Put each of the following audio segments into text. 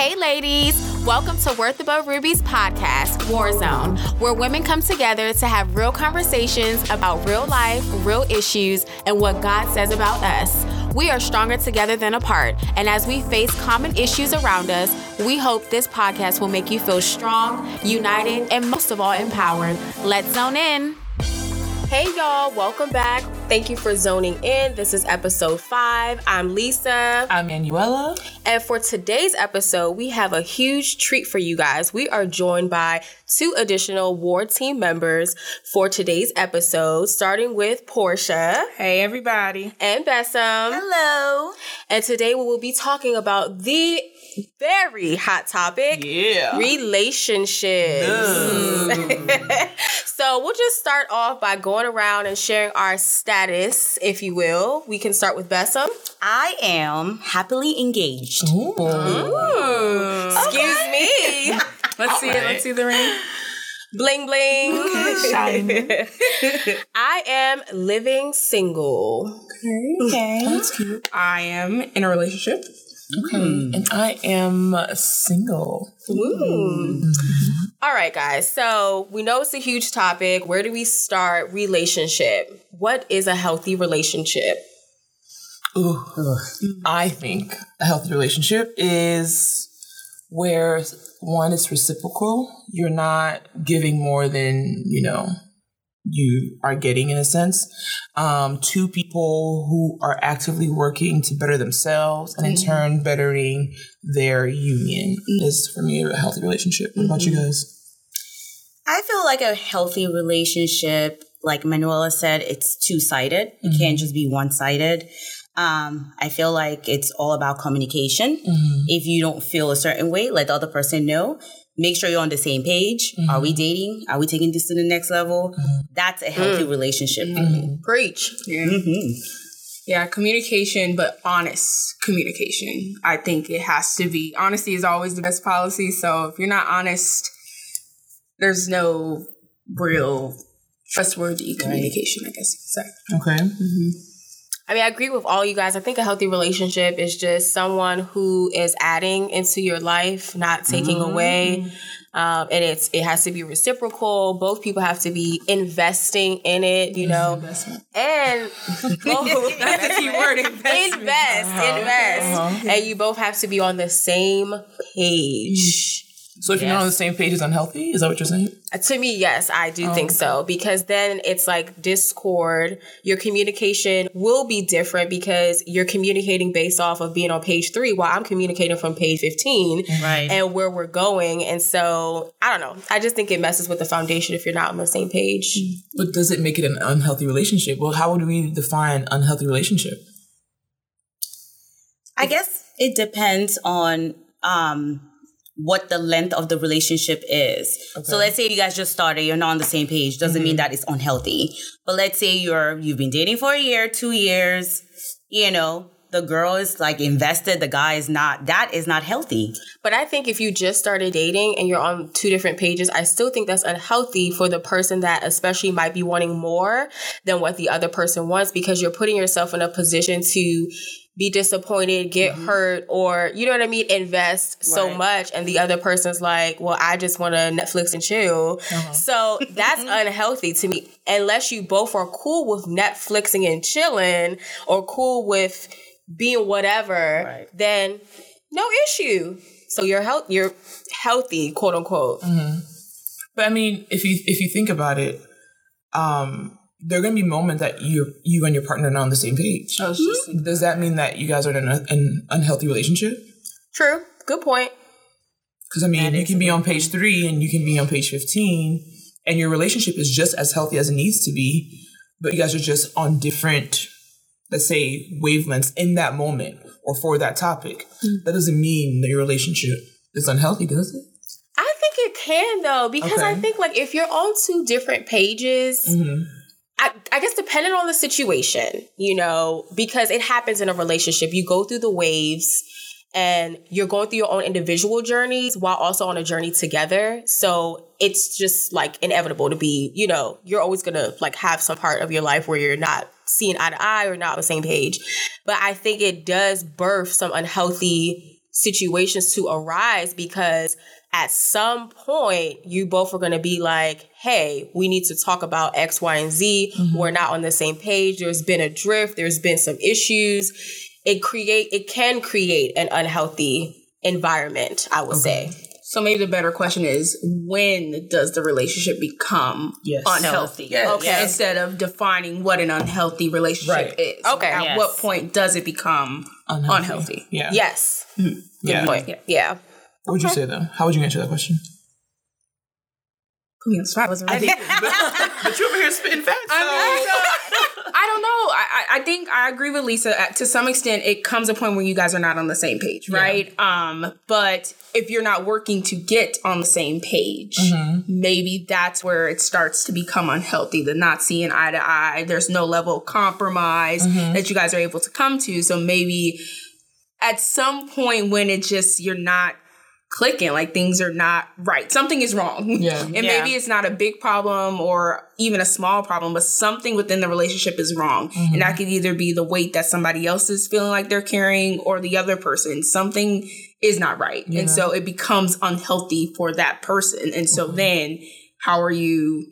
Hey, ladies. Welcome to Worth Above Rubies podcast, Warzone, where women come together to have real conversations about real life, real issues, and what God says about us. We are stronger together than apart, and as we face common issues around us, we hope this podcast will make you feel strong, united, and most of all, empowered. Let's zone in. Hey, y'all, welcome back. Thank you for zoning in. This is episode five. I'm Lisa. I'm Manuela. And for today's episode, we have a huge treat for you guys. We are joined by two additional War team members for today's episode, starting with Portia. Hey, everybody. And Bessem. Hello. And today we will be talking about the very hot topic Yeah. relationships. so we'll just start off by going around and sharing our status, if you will. We can start with Bessem. I am happily engaged. Excuse me. Let's see it. Let's see the ring. bling bling. Shining. I am living single. Okay. That's cute. I am in a relationship. Okay. Hmm. And I am single. All right, guys. So we know it's a huge topic. Where do we start? Relationship. What is a healthy relationship? Ooh. I think a healthy relationship is where one is reciprocal. You're not giving more than, you know, you are getting in a sense. Um, two people who are actively working to better themselves and in mm-hmm. turn bettering their union mm-hmm. is for me a healthy relationship. What about you mm-hmm. guys? I feel like a healthy relationship, like Manuela said, it's two sided. It can't just be one sided. Um, I feel like it's all about communication. If you don't feel a certain way, let the other person know. Make sure you're on the same page. Are we mm-hmm. dating? Are we taking this to the next level? Mm-hmm. That's a healthy mm. relationship. for mm-hmm. me. Preach. Yeah. Yeah, communication, but honest communication. I think it has to be. Honesty is always the best policy. So if you're not honest, there's no real trustworthy communication, I guess you could say. Okay. I mean, I agree with all you guys. I think a healthy relationship is just someone who is adding into your life, not taking mm-hmm. away. Um, and it's it has to be reciprocal. Both people have to be investing in it, you know, Investment. and both That's the key word, investment. invest, uh-huh. invest, uh-huh. and you both have to be on the same page. Mm. So if you're not on the same page, it's unhealthy? Is that what you're saying? Uh, To me, yes, I do think so because then it's like discord. Your communication will be different because you're communicating based off of being on page three while I'm communicating from page 15 Right. and where we're going. And so I don't know. I just think it messes with the foundation if you're not on the same page. But does it make it an unhealthy relationship? Well, how would we define unhealthy relationship? I guess it depends on um what the length of the relationship is. So let's say you guys just started, you're not on the same page, doesn't mean mm-hmm. that it's unhealthy. But let's say you're you've been dating for a year, 2 years, you know, the girl is like invested, the guy is not. That is not healthy. But I think if you just started dating and you're on two different pages, I still think that's unhealthy for the person that especially might be wanting more than what the other person wants because you're putting yourself in a position to be disappointed, get mm-hmm. hurt, or you know what I mean, invest so much, and the other person's like, "Well, I just want to Netflix and chill." Uh-huh. So that's unhealthy to me. Unless you both are cool with Netflixing and chilling, or cool with being whatever, Right. then no issue. So you're health, you're healthy, quote unquote. Mm-hmm. But I mean, if you if you think about it, um, there are going to be moments that you you and your partner are not on the same page. Oh, I was just mm-hmm. Does that mean that you guys are in a, an unhealthy relationship? True. Good point. Because I mean, you can be on page three and you can be on page fifteen, and your relationship is just as healthy as it needs to be, but you guys are just on different, let's say, wavelengths in that moment or for that topic. Mm-hmm. That doesn't mean that your relationship is unhealthy, does it? I think it can though, because I think like if you're on two different pages, mm-hmm. I, I guess depending on the situation, you know, because it happens in a relationship, you go through the waves and you're going through your own individual journeys while also on a journey together. So it's just like inevitable to be, you know, you're always gonna like have some part of your life where you're not seeing eye to eye or not on the same page. But I think it does birth some unhealthy situations to arise because at some point you both are going to be like hey we need to talk about x y and z mm-hmm. we're not on the same page there's been a drift there's been some issues it create it can create an unhealthy environment i would say So maybe the better question is when does the relationship become Yes. unhealthy? Yes. Okay. Yes. Instead of defining what an unhealthy relationship Right. is. Okay. At Yes. what point does it become unhealthy? Yeah. yes mm-hmm. Yeah. point yeah What would you say though? How would you answer that question? Put me on the spot. I wasn't ready. but you over here spitting facts. I don't know. I, I I think I agree with Lisa. Uh, To some extent, it comes a point where you guys are not on the same page, right? Um, but if you're not working to get on the same page, maybe that's where it starts to become unhealthy. The not seeing eye to eye. There's no level of compromise that you guys are able to come to. So maybe at some point when it just you're not clicking like things are not right something is wrong Yeah. and Yeah. maybe it's not a big problem or even a small problem but something within the relationship is wrong Mm-hmm. and that could either be the weight that somebody else is feeling like they're carrying or the other person something is not right and so it becomes unhealthy for that person and so Mm-hmm. then how are you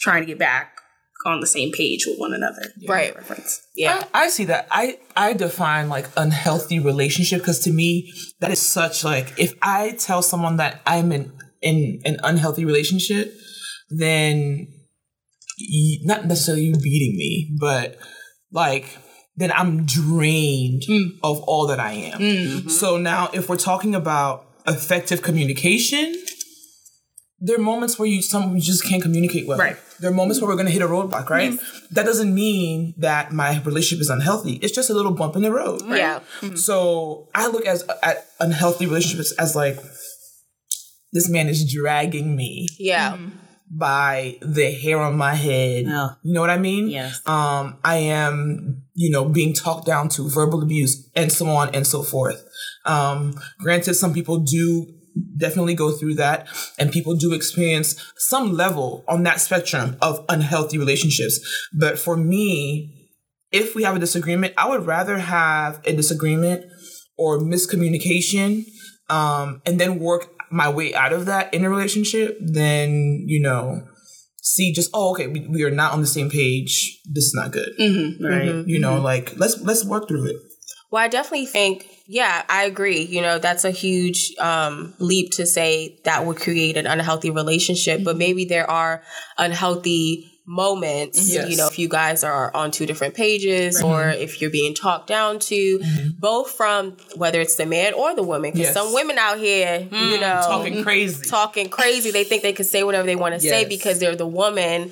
trying to get back on the same page with one another Right. reference yeah I, I see that. I I define like unhealthy relationship because to me that is such like if I tell someone that I'm in in an unhealthy relationship, then y- not necessarily you beating me, but like then I'm drained mm. of all that I am. Mm-hmm. So now if we're talking about effective communication, there are moments where you some you just can't communicate well. Right. There are moments where we're gonna hit a roadblock, right? That doesn't mean that my relationship is unhealthy. It's just a little bump in the road. right? yeah So I look as at unhealthy relationships as like this man is dragging me yeah by the hair on my head. Oh. You know what I mean? Yes. Um, I am, you know, being talked down to verbal abuse and so on and so forth. Um, granted, some people do definitely go through that and people do experience some level on that spectrum of unhealthy relationships. But for me, if we have a disagreement, I would rather have a disagreement or miscommunication um, and then work my way out of that in a relationship than, you know, see just, oh, okay, we, we are not on the same page. This is not good. Right. You know, like let's let's work through it. Well, I definitely think, yeah, I agree. You know, that's a huge um, leap to say that would create an unhealthy relationship, but mm-hmm. maybe there are unhealthy moments, Yes. you know, if you guys are on two different pages or if you're being talked down to, mm-hmm. both from whether it's the man or the woman. Because Yes. some women out here, you mm, know, Talking crazy. talking crazy. They think they can say whatever they want to say because they're the woman,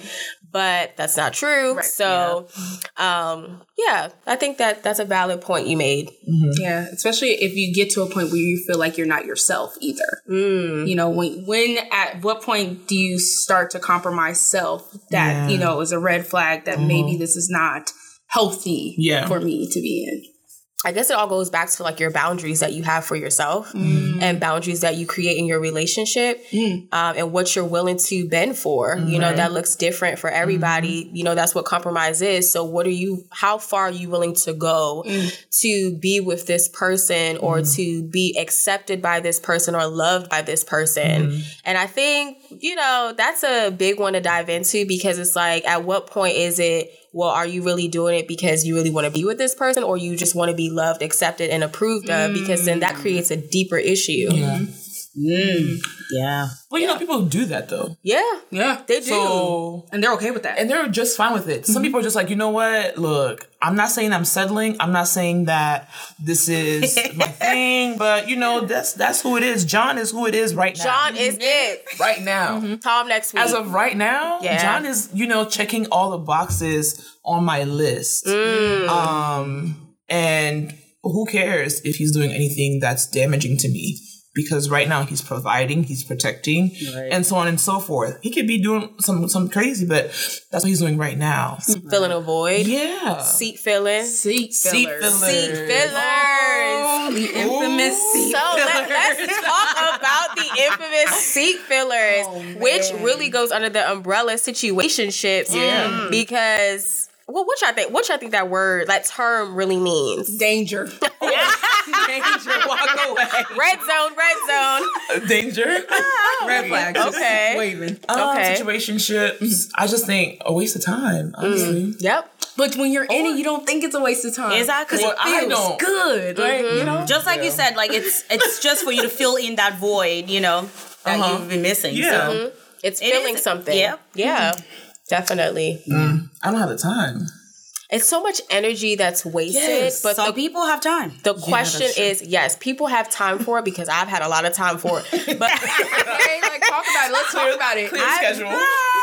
but that's not true. So, um, yeah, I think that that's a valid point you made. Yeah, especially if you get to a point where you feel like you're not yourself either. Mm. You know, when when at what point do you start to compromise self that, Yeah. you know, is a red flag that maybe this is not healthy Yeah. for me to be in. I guess it all goes back to like your boundaries that you have for yourself Mm. and boundaries that you create in your relationship um, and what you're willing to bend for. You know, that looks different for everybody. Mm-hmm. You know, that's what compromise is. So, what are you, how far are you willing to go to be with this person or Mm-hmm. to be accepted by this person or loved by this person? Mm-hmm. And I think, you know, that's a big one to dive into because it's like, at what point is it, well, are you really doing it because you really want to be with this person or you just want to be loved, accepted, and approved of? Because then that mm. creates a deeper issue. Yeah. Mm. Mm. Yeah. Well, you know, people do that though. Yeah, Yeah. they do. So And they're okay with that. and they're just fine with it. Some mm-hmm. people are just like, you know what? Look, I'm not saying I'm settling. I'm not saying that this is my thing, but you know, that's that's who it is. John is who it is right now. John is mm-hmm. it. right now. Mm-hmm. Tom next week. As of right now, Yeah. John is, you know, checking all the boxes on my list. Mm. Um, and who cares if he's doing anything that's damaging to me? Because right now he's providing, he's protecting, and so on and so forth. He could be doing some some crazy, but that's what he's doing right now. filling a void. Yeah. Seat filling. seat Seat fillers. fillers. Seat fillers. The infamous seat fillers. So let, fillers. us talk about the infamous seat fillers, oh, which really goes under the umbrella situationships. Yeah. Because well, what y'all think? What y'all think that word, that term, really means? danger. danger, walk away. Red zone, red zone. Uh, danger. Ah, red flag. just Okay. Waving. Um, Okay. Situationships. I just think a waste of time. Mm. Honestly. Yep. But when you're in it, you don't think it's a waste of time. Exactly. Well, I Feels don't. good, right? You mm-hmm. know. Just like you said, like it's it's just for you to fill in that void, you know, that Uh-huh. you've been missing. Yeah. So mm-hmm. It's It feeling is- something. yeah. Yeah. Definitely. Mm. I don't have the time. It's so much energy that's wasted. Yes. But some the, people have time. the question is yes, people have time for it because I've had a lot of time for it. But Okay, like talk about it. Let's talk about it. Clear I- schedule.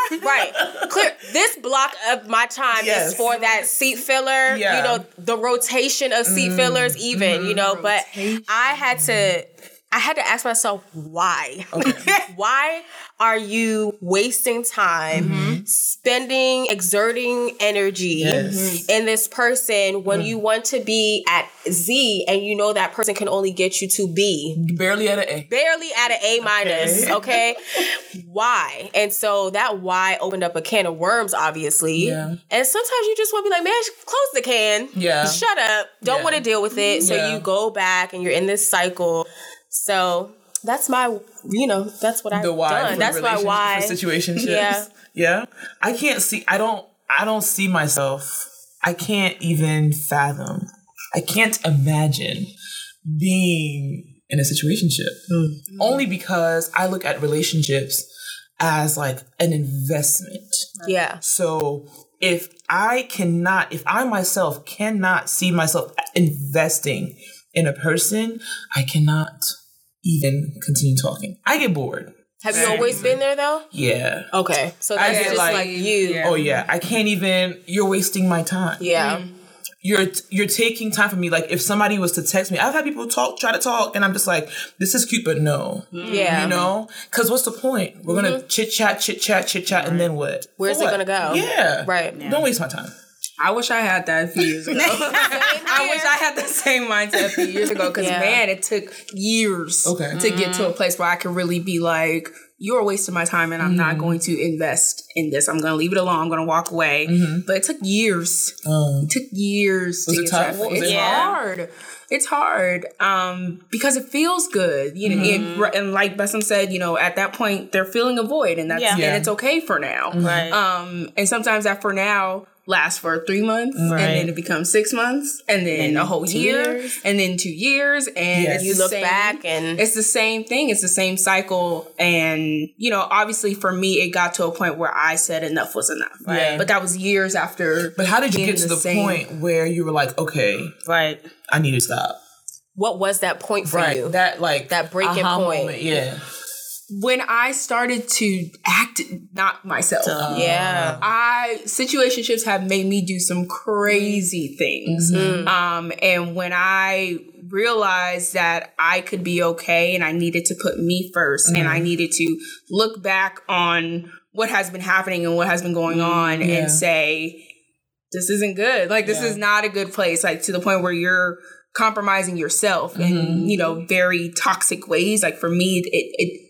right. Clear this block of my time Yes. is for that seat filler. Yeah. You know, the rotation of seat mm. fillers even, you mm-hmm. know, but I had to I had to ask myself why. why are you wasting time mm-hmm. spending exerting energy Yes. in this person when mm. you want to be at Z and you know that person can only get you to B? Barely at an A. barely at an A minus, okay? why? And so that why opened up a can of worms, obviously. Yeah. And sometimes you just want to be like, man, close the can. Yeah. Shut up. Don't Yeah. want to deal with it. So Yeah. you go back and you're in this cycle. So that's my, you know, that's what I've the why done. That's my why. for situationships. Yeah. yeah. I can't see. I don't. I don't see myself. I can't even fathom. I can't imagine being in a situationship. Hmm. Only because I look at relationships as like an investment. Yeah. So if I cannot, if I myself cannot see myself investing in a person, I cannot even continue talking. I get bored. Have you always been there though? Yeah. Okay. So I that's get just like- like, you. Yeah. Oh yeah, I can't even. You're wasting my time. Yeah. Mm. You're you're taking time from me. Like if somebody was to text me, I've had people talk, try to talk, and I'm just like, this is cute, but no. Mm. Yeah. You know, because what's the point? We're gonna mm-hmm. chit chat, chit chat, chit chat, and then what? Where's For it gonna go? Yeah. Right. Don't waste my time. I wish I had that a few years ago. I wish I had the same mindset a few years ago because Yeah. man, it took years Okay. to get to a place where I could really be like, "You're wasting my time, and I'm not going to invest in this. I'm going to leave it alone. I'm going to walk away." But it took years. Um, It took years Was to get tough? to that. Was It's it hard. It's hard um, because it feels good, you know. And, and like Bessem said, you know, at that point they're feeling a void, and that's Yeah. Yeah. and it's okay for now. Right. Um, and sometimes that for now lasts for three months, Right. and then it becomes six months, and then a whole year, years. and then two years, and Yes. You look same- back and It's the same thing. It's the same cycle, and you know, obviously for me, it got to a point where I said enough was enough. Right. But that was years after. but how did you get to the the point where you were like, okay, right. I need to stop? what was that point for Right. you? That like That breaking point. moment, Yeah. When I started to act not myself. yeah. I situationships have made me do some crazy things. Mm-hmm. Mm. Um, and when I realized that I could be okay and I needed to put me 1st and I mm-hmm. needed to look back on what has been happening and what has been going mm, on Yeah. and say, this isn't good. Like this Yeah. is not a good place. Like to the point where you're compromising yourself in, mm-hmm. you know, very toxic ways. Like for me, it, it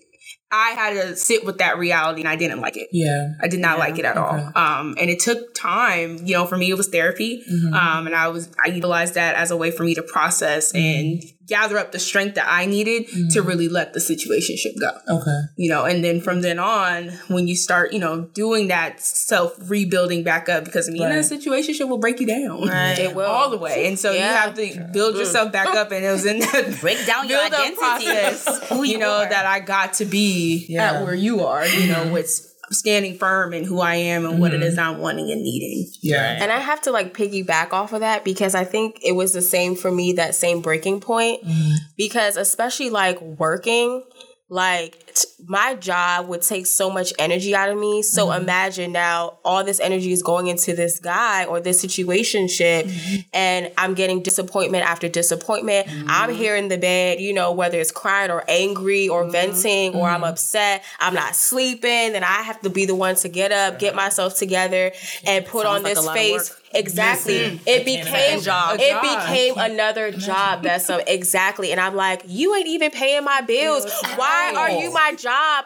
I had to sit with that reality and I didn't like it. Yeah. I did not like it at all. Um, and it took time. You know, for me, it was therapy. Um, and I was I utilized that as a way for me to process and gather up the strength that I needed to mm-hmm. really let the situation go. Okay. You know, and then from then on, when you start, you know, doing that self rebuilding back up, because I mean, Right. that situation will break you down. Right. It will. All the way. And so you have to build yourself back up. And it was in that Break down your identity. process, you you know, are. that I got to be Yeah. at where you are, you know, with standing firm in who I am and what it is mm-hmm. I'm wanting and needing. Yeah. And I have to like piggyback off of that because I think it was the same for me, that same breaking point. Mm-hmm. Because especially like working, like t- my job would take so much energy out of me. So imagine now all this energy is going into this guy or this situationship and I'm getting disappointment after disappointment. I'm here in the bed, you know, whether it's crying or angry or venting or I'm upset, I'm not sleeping, then I have to be the one to get up, get myself together and put on like this face. Work. It Listen, it became can't it became another job. That's so exactly. And I'm like, you ain't even paying my bills. Why are you my job?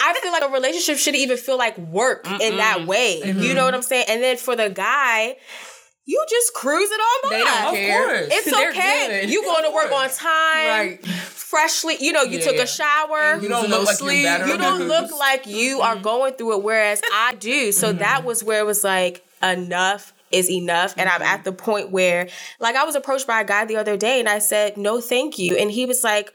I feel like a relationship shouldn't even feel like work in that way. You know what I'm saying? And then for the guy, you just cruising on by. They don't Of course. It's They're okay. good. You going to work on time, Right. freshly. You know, you Yeah, took yeah. a shower. You don't look like sleep. you're better. you don't look like you are mm-hmm. going through it, whereas I do. So that mm-hmm. was where it was like enough is enough. And I'm mm-hmm. at the point where, like, I was approached by a guy the other day and I said, no, thank you. And he was like,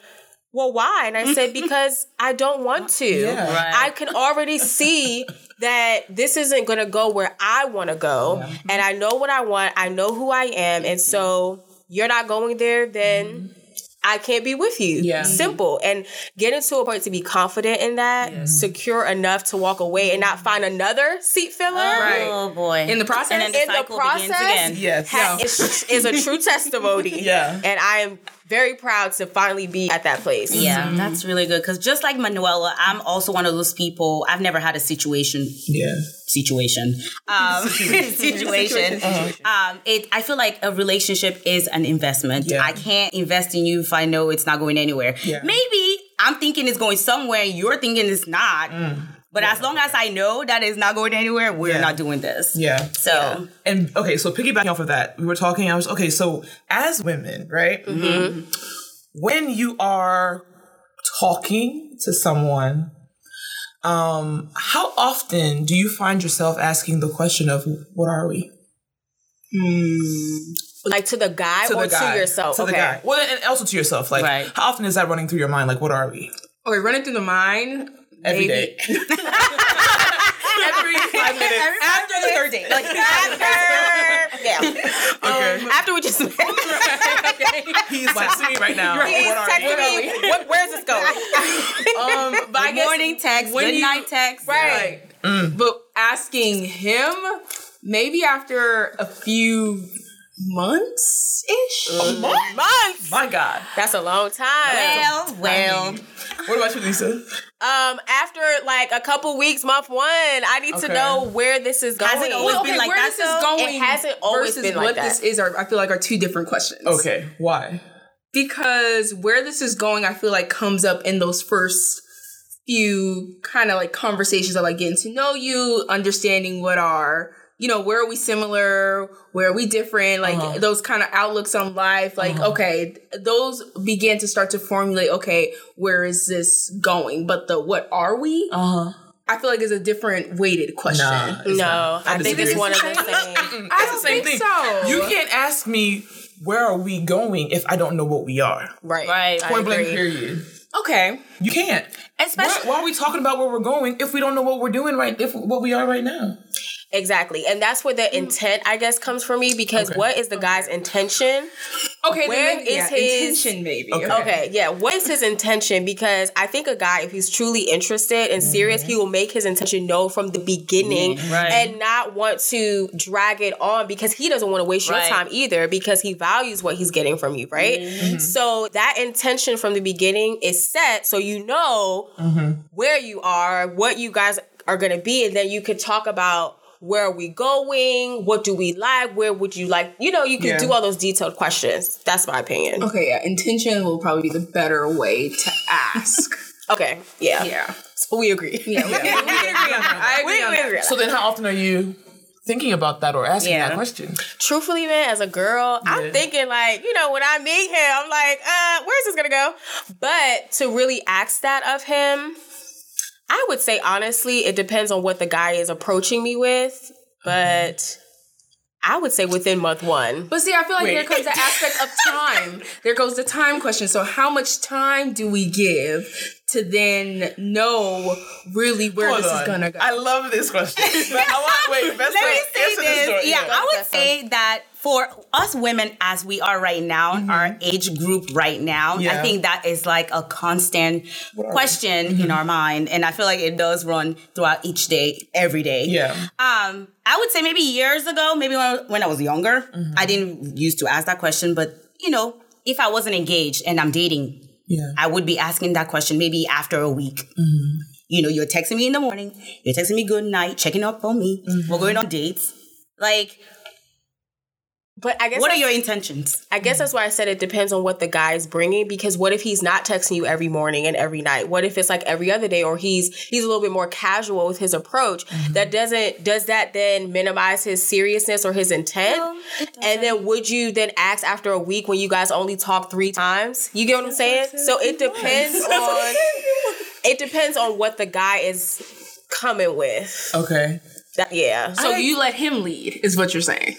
well, why? And I said, because I don't want uh, to. Yeah. Right. I can already see that this isn't going to go where I want to go. And I know what I want. I know who I am. And so you're not going there, then. Mm-hmm. I can't be with you. Yeah. Mm-hmm. Simple. And getting to a point to be confident in that, secure enough to walk away and not find another seat filler. Oh, right. Oh boy. In the process? And then the In the cycle begins process, again. Yes. ha- is, is a true testimony. Yeah. And I am very proud to finally be at that place. Yeah, that's really good. Because just like Manuela, I'm also one of those people. I've never had a situation Yeah. situation um, situation. Um, it I feel like a relationship is an investment. Yeah. I can't invest in you if I know it's not going anywhere. Yeah. Maybe I'm thinking it's going somewhere. You're thinking it's not. But as long as I know that it's not going anywhere, we're Yeah. not doing this. Yeah. So And okay, so piggybacking off of that, we were talking. I was okay. So as women, right? Mm-hmm. Mm-hmm. When you are talking to someone, um, how often do you find yourself asking the question of "What are we?" Hmm. Like to the guy to or the guy, to yourself. to okay. the guy. Well, and also to yourself. Like, Right. how often is that running through your mind? Like, what are we? Okay, running through the mind. Every day. Every five minutes. After the third date. Like after yeah. Okay. After we just met. He's texting me right now. He's What texting me. What, where's this going? Um, but I guess morning text, good you- night text. Right. But asking him, maybe after a few months ish. Months. My God. That's a long time. Well, well. What about you, Lisa? Um, after like a couple weeks, month one, I need to know where this is going. Has it always Well, been okay, like where that, this is going It hasn't always versus been like what that. this is are I feel like are two different questions. Okay. Why? Because where this is going, I feel like comes up in those first few kind of like conversations of like getting to know you, understanding what are you know where are we similar, where are we different, like Uh-huh. those kind of outlooks on life. Like okay, those begin to start to formulate. Okay, where is this going? But the what are we? Uh huh. I feel like it's a different weighted question. Nah. no, not. I I think it's one of the same. I don't It's the same think thing. so. You can't ask me where are we going if I don't know what we are. Right. Right. I Point blank. agree. Period. Okay. You can't. Especially Why, why are we talking about where we're going if we don't know what we're doing right? If what we are right now? Exactly. And that's where the mm. intent, I guess, comes for me because Okay. what is the guy's intention? Okay. Where then maybe, is yeah, his- intention? Maybe. Okay. Okay, yeah. What is his intention? Because I think a guy, if he's truly interested and serious, he mm-hmm. will make his intention known from the beginning mm, Right. and not want to drag it on because he doesn't want to waste Right. your time either because he values what he's getting from you, right? Mm-hmm. So that intention from the beginning is set so you know mm-hmm. where you are, what you guys are going to be, and then you could talk about where are we going? What do we like? Where would you like? You know, you can Yeah. do all those detailed questions. That's my opinion. Okay, yeah, intention will probably be the better way to ask. Okay, yeah. yeah. So we agree. Yeah, we, we agree. I agree We, we agree. So then, how often are you thinking about that or asking Yeah. that question? Truthfully, man, as a girl, Yeah. I'm thinking like, you know, when I meet him, I'm like, uh, where's this gonna go? But to really ask that of him, I would say honestly, it depends on what the guy is approaching me with. But I would say within month one. But see, I feel like Wait. there comes the aspect of time. there goes the time question. So, how much time do we give to then know really where Hold this on. is gonna go? I love this question. But I want wait. Best Let me way- say answer this. story. Yeah, I would say that for us women as we are right now, our age group right now, Mm-hmm. Yeah. I think that is like a constant question Mm-hmm. in our mind. And I feel like it does run throughout each day, every day. Yeah. Um, I would say maybe years ago, maybe when I, when I was younger, Mm-hmm. I didn't used to ask that question. But you know, if I wasn't engaged and I'm dating, Yeah. I would be asking that question maybe after a week. Mm-hmm. You know, you're texting me in the morning, you're texting me good night, checking up on me, Mm-hmm. we're going on dates. Like, But I guess What are your intentions? I guess that's why I said it depends on what the guy's bringing. Because what if he's not texting you every morning and every night? What if it's like every other day, or he's he's a little bit more casual with his approach? Mm-hmm. That doesn't does that then minimize his seriousness or his intent? and then would you then ask after a week when you guys only talk three times? You get what I'm saying? So it depends on it depends on what the guy is coming with. Okay. That, yeah. So you let him lead, is what you're saying.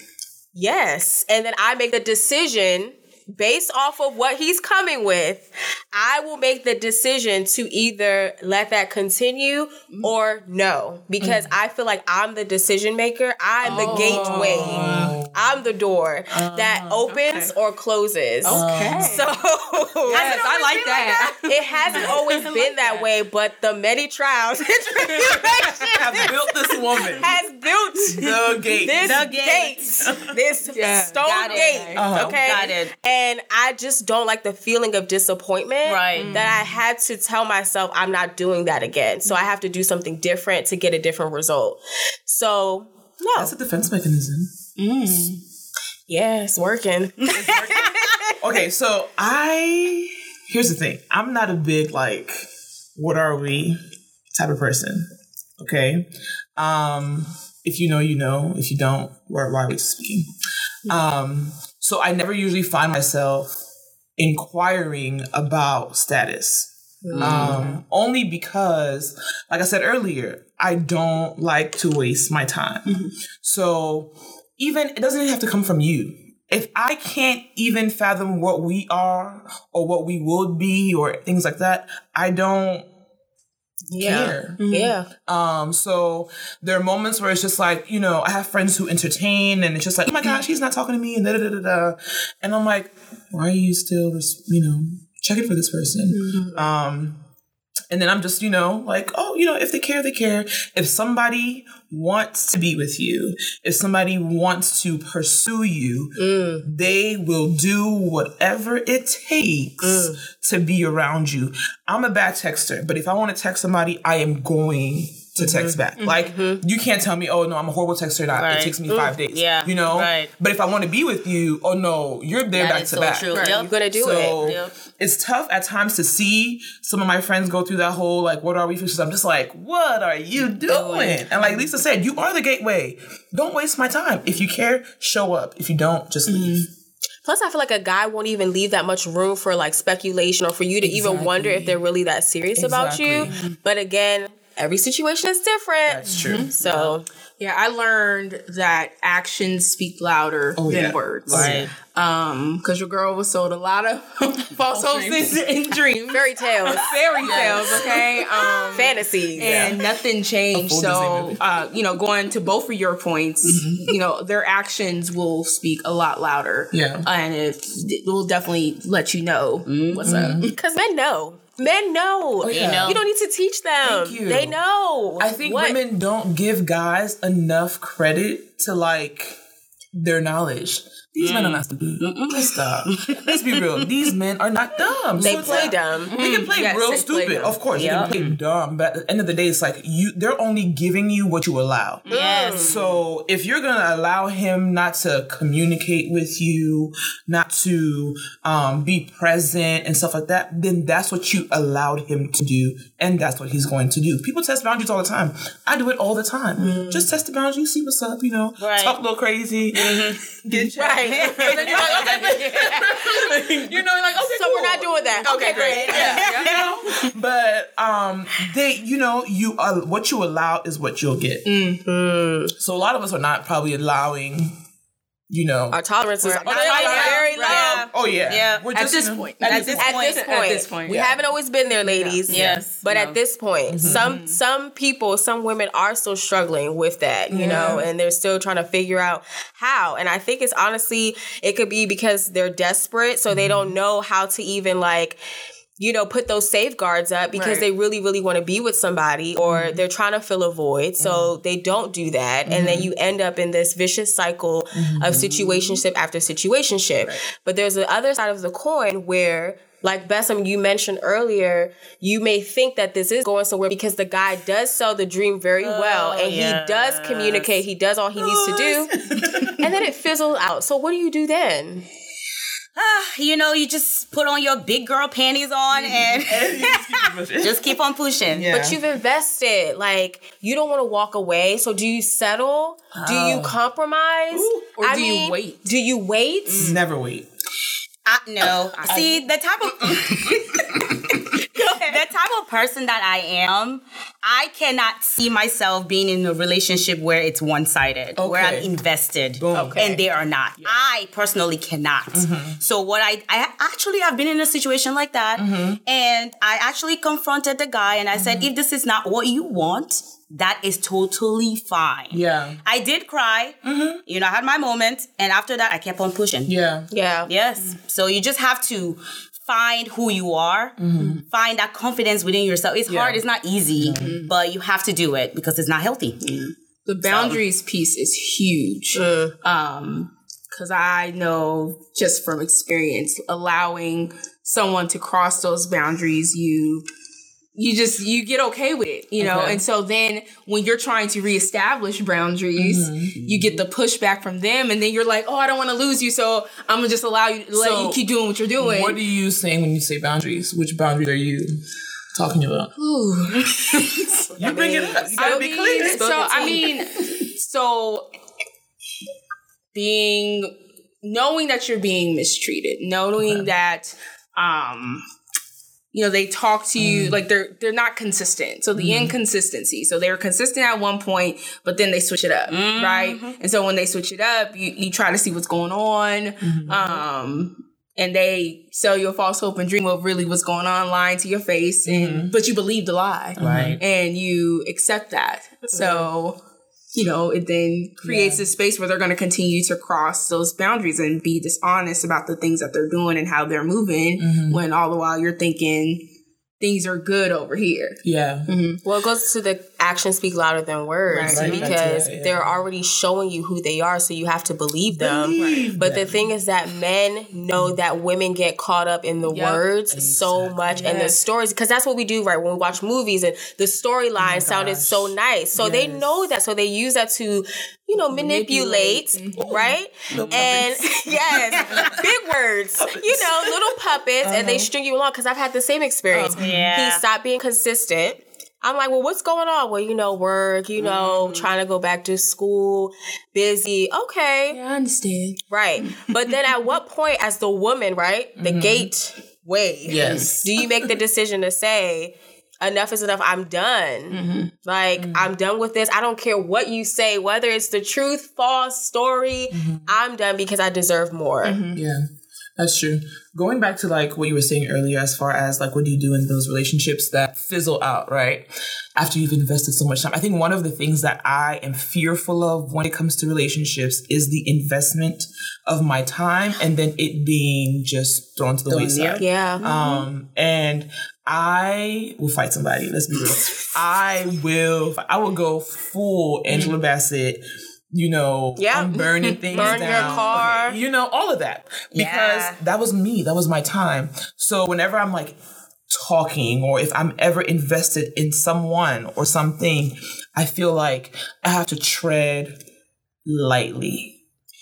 Yes. And then I make the decision based off of what he's coming with. I will make the decision to either let that continue mm. or no. Because mm. I feel like I'm the decision maker. I'm the gateway. Oh. I'm the door that uh, opens or closes. Okay. So yes, I like that. it hasn't always been that way, but the many trials Have built this woman. has built the gate. this The gate, gate. this Yeah, stone got gate. Uh-huh. Okay, Got it. And I just don't like the feeling of disappointment. Right. That I had to tell myself I'm not doing that again. So I have to do something different to get a different result. So no, That's a defense mechanism. yeah, it's working. Okay, so I here's the thing. I'm not a big like what are we type of person. Okay. Um if you know, you know. If you don't, why, why are we speaking? Um, so I never usually find myself inquiring about status. Um, only because, like I said earlier, I don't like to waste my time. So even it doesn't even have to come from you. If I can't even fathom what we are or what we would be or things like that, I don't care. Yeah. Um, so there are moments where it's just like, you know, I have friends who entertain and it's just like, oh my gosh, he's not talking to me and da da da da da. And I'm like, why are you still, you know, checking for this person? Um, and then I'm just, you know, like, oh, you know, if they care, they care. If somebody wants to be with you, if somebody wants to pursue you, mm. they will do whatever it takes mm. to be around you. I'm a bad texter, but if I want to text somebody, I am going to mm-hmm. text back. Mm-hmm. Like, you can't tell me, oh, no, I'm a horrible texter. That Right. It takes me five days. Yeah, You know? right. But if I want to be with you, oh, no, you're there That back is to so back. true. Right. Yep. You're gonna do So it. Yep. it's tough at times to see some of my friends go through that whole like, what are we? Because I'm just like, what are you doing? And like Lisa said, you are the gateway. Don't waste my time. If you care, show up. If you don't, just mm-hmm. leave. Plus, I feel like a guy won't even leave that much room for like speculation or for you to even wonder if they're really that serious about you. But again, every situation is different. That's true. So Yeah, I learned that actions speak louder than yeah. words. Right. Um, because your girl was sold a lot of false hopes and, and dreams, fairy tales, fairy tales. Okay. Um, fantasies. and nothing changed. A full Disney So, uh, you know, going to both of your points, you know, their actions will speak a lot louder. Yeah. and it, it will definitely let you know what's up. Because men know. Men know. Oh, yeah. know. You don't need to teach them. Thank you. They know. I think What- women don't give guys enough credit to like their knowledge. These men are mm. not stupid. Let's stop. Let's be real. These men are not dumb. They So play like- dumb. They can mm. play Yes, real they play stupid, of course. Yeah. They can play dumb, but at the end of the day, it's like you. They're only giving you what you allow. Mm. Yes. So if you're gonna allow him not to communicate with you, not to um, be present and stuff like that, then that's what you allowed him to do, and that's what he's going to do. People test boundaries all the time. I do it all the time. Just test the boundaries, see what's up. You know, Right. talk a little crazy, mm-hmm. get checked. Right. And then you're like, okay, but- you know, like, okay, so we're not doing that. Okay, great. you know? But um, they, you know, you uh, what you allow is what you'll get. So a lot of us are not probably allowing, you know. Our tolerances are very, low. Right. oh yeah, Yeah. We're At this point. at At this this At point. At this point, we yeah. haven't always been there, ladies. Yes. but No. at this point, mm-hmm. some mm-hmm. some people, some women are still struggling with that, you know, and they're still trying to figure out how. And I think it's honestly, it could be because they're desperate, so they mm-hmm. don't know how to even like you know, put those safeguards up because Right. they really, really want to be with somebody or mm-hmm. they're trying to fill a void. So mm-hmm. they don't do that. And then mm-hmm. you end up in this vicious cycle of situationship after situationship. But there's the other side of the coin where like Bessem, you mentioned earlier, you may think that this is going somewhere because the guy does sell the dream very oh, well and he does communicate, he does all he needs to oh, do, and then it fizzles out. So what do you do then? Ah, you know, you just put on your big girl panties on and just keep on pushing. Yeah. But you've invested. Like you don't want to walk away. So do you settle? Do you oh. compromise? Or do you wait? Do you wait? Never wait. I, no. See, the type of the type of person that I am, I cannot see myself being in a relationship where it's one sided, where I'm invested, Okay. and they are not. I personally cannot. Mm-hmm. So what I I actually have been in a situation like that, mm-hmm. and I actually confronted the guy and I said, mm-hmm. if this is not what you want. That is totally fine. Yeah. I did cry. You know, I had my moment, and after that, I kept on pushing. Yeah. Yeah. Yes. Mm. So you just have to find who you are, find that confidence within yourself. It's hard, it's not easy, but you have to do it because it's not healthy. The boundaries piece is huge. Um, because I know just from experience, allowing someone to cross those boundaries, you you just you get okay with it, you know. Okay. And so then when you're trying to reestablish boundaries, you get the pushback from them, and then you're like, oh, I don't want to lose you, so I'm gonna just allow you, let So, you keep doing what you're doing. What are you saying when you say boundaries? Which boundaries are you talking about? You bring it up. You gotta I be mean, clear. So I mean, so being knowing that you're being mistreated, knowing that um you know they talk to you mm. like they're they're not consistent. So the mm-hmm. inconsistency. So they were consistent at one point, but then they switch it up, right? Mm-hmm. And so when they switch it up, you you try to see what's going on. Mm-hmm. Um and they sell you a false hope and dream of really what's going on, lying to your face, and but you believe the lie, Right. and you accept that. So, you know, it then creates a space where they're going to continue to cross those boundaries and be dishonest about the things that they're doing and how they're moving mm-hmm. when all the while you're thinking things are good over here. Yeah. Mm-hmm. Well, it goes to the actions speak louder than words Right, right. because That's it, yeah. they're already showing you who they are, so you have to believe them. But the thing is that men know that women get caught up in the Yep. words so much and the stories because that's what we do, right? When we watch movies and the storyline sounded so nice, so they know that, so they use that to, you know, manipulate, mm-hmm. right? And yes, big words, you know, little puppets, and they string you along. Because I've had the same experience. Oh, yeah. He stopped being consistent. I'm like, well, what's going on? Well, you know, work, you know, mm-hmm. trying to go back to school, busy. Okay, Yeah, I understand. right. But then at what point, as the woman, right, the mm-hmm. gateway, Yes. do you make the decision to say, enough is enough, I'm done? Mm-hmm. Like, I'm done with this. I don't care what you say, whether it's the truth, false story, I'm done because I deserve more. Yeah, that's true. Going back to like what you were saying earlier, as far as like what do you do in those relationships that fizzle out, right? After you've invested so much time. I think one of the things that I am fearful of when it comes to relationships is the investment of my time and then it being just thrown to the wayside. Yeah. Um, and I will fight somebody. Let's be real. I will. I will go full Angela Bassett. You know, Yeah. I'm burning things Burn your car. You know, all of that because Yeah. that was me. That was my time. So whenever I'm like talking, or if I'm ever invested in someone or something, I feel like I have to tread lightly.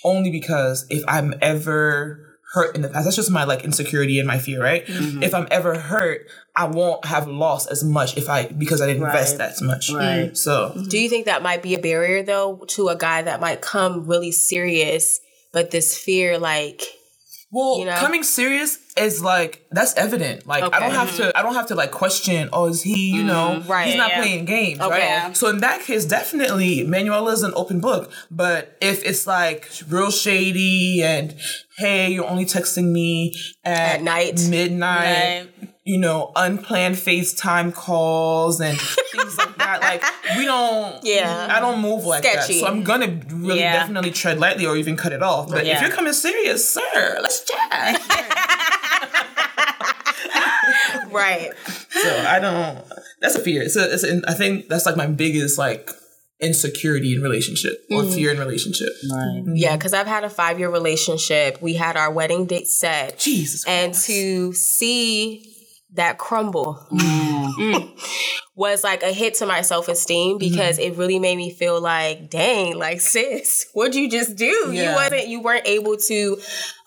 Only because if I'm ever hurt in the past, that's just my like insecurity and my fear, right? Mm-hmm. If I'm ever hurt, I won't have lost as much if I because I didn't invest that much. Right. Mm. So mm-hmm. Do you think that might be a barrier though to a guy that might come really serious, but this fear, like, Well, You know? coming serious is like that's evident. Like I don't have to. I don't have to like question. Oh, is he? You mm-hmm. know, Right. He's not Yeah. playing games, Okay. right? So in that case, definitely Manuela is an open book. But if it's like real shady and hey, you're only texting me at, At night. midnight. Right. You know, unplanned FaceTime calls and things like that. Like we don't. Yeah. I don't move like Sketchy. that. So I'm gonna really Yeah. definitely tread lightly or even cut it off. But if you're coming serious, sir, let's chat. right? So I don't. That's a fear. It's a. It's a, I think that's like my biggest like insecurity in relationship or mm. fear in relationship. Right. Mm-hmm. Yeah, because I've had a five year relationship. We had our wedding date set. Jesus And Christ. to see that crumble mm. Mm. Was like a hit to my self esteem mm-hmm. because it really made me feel like, dang, like sis, what'd you just do? You wasn't, you weren't able to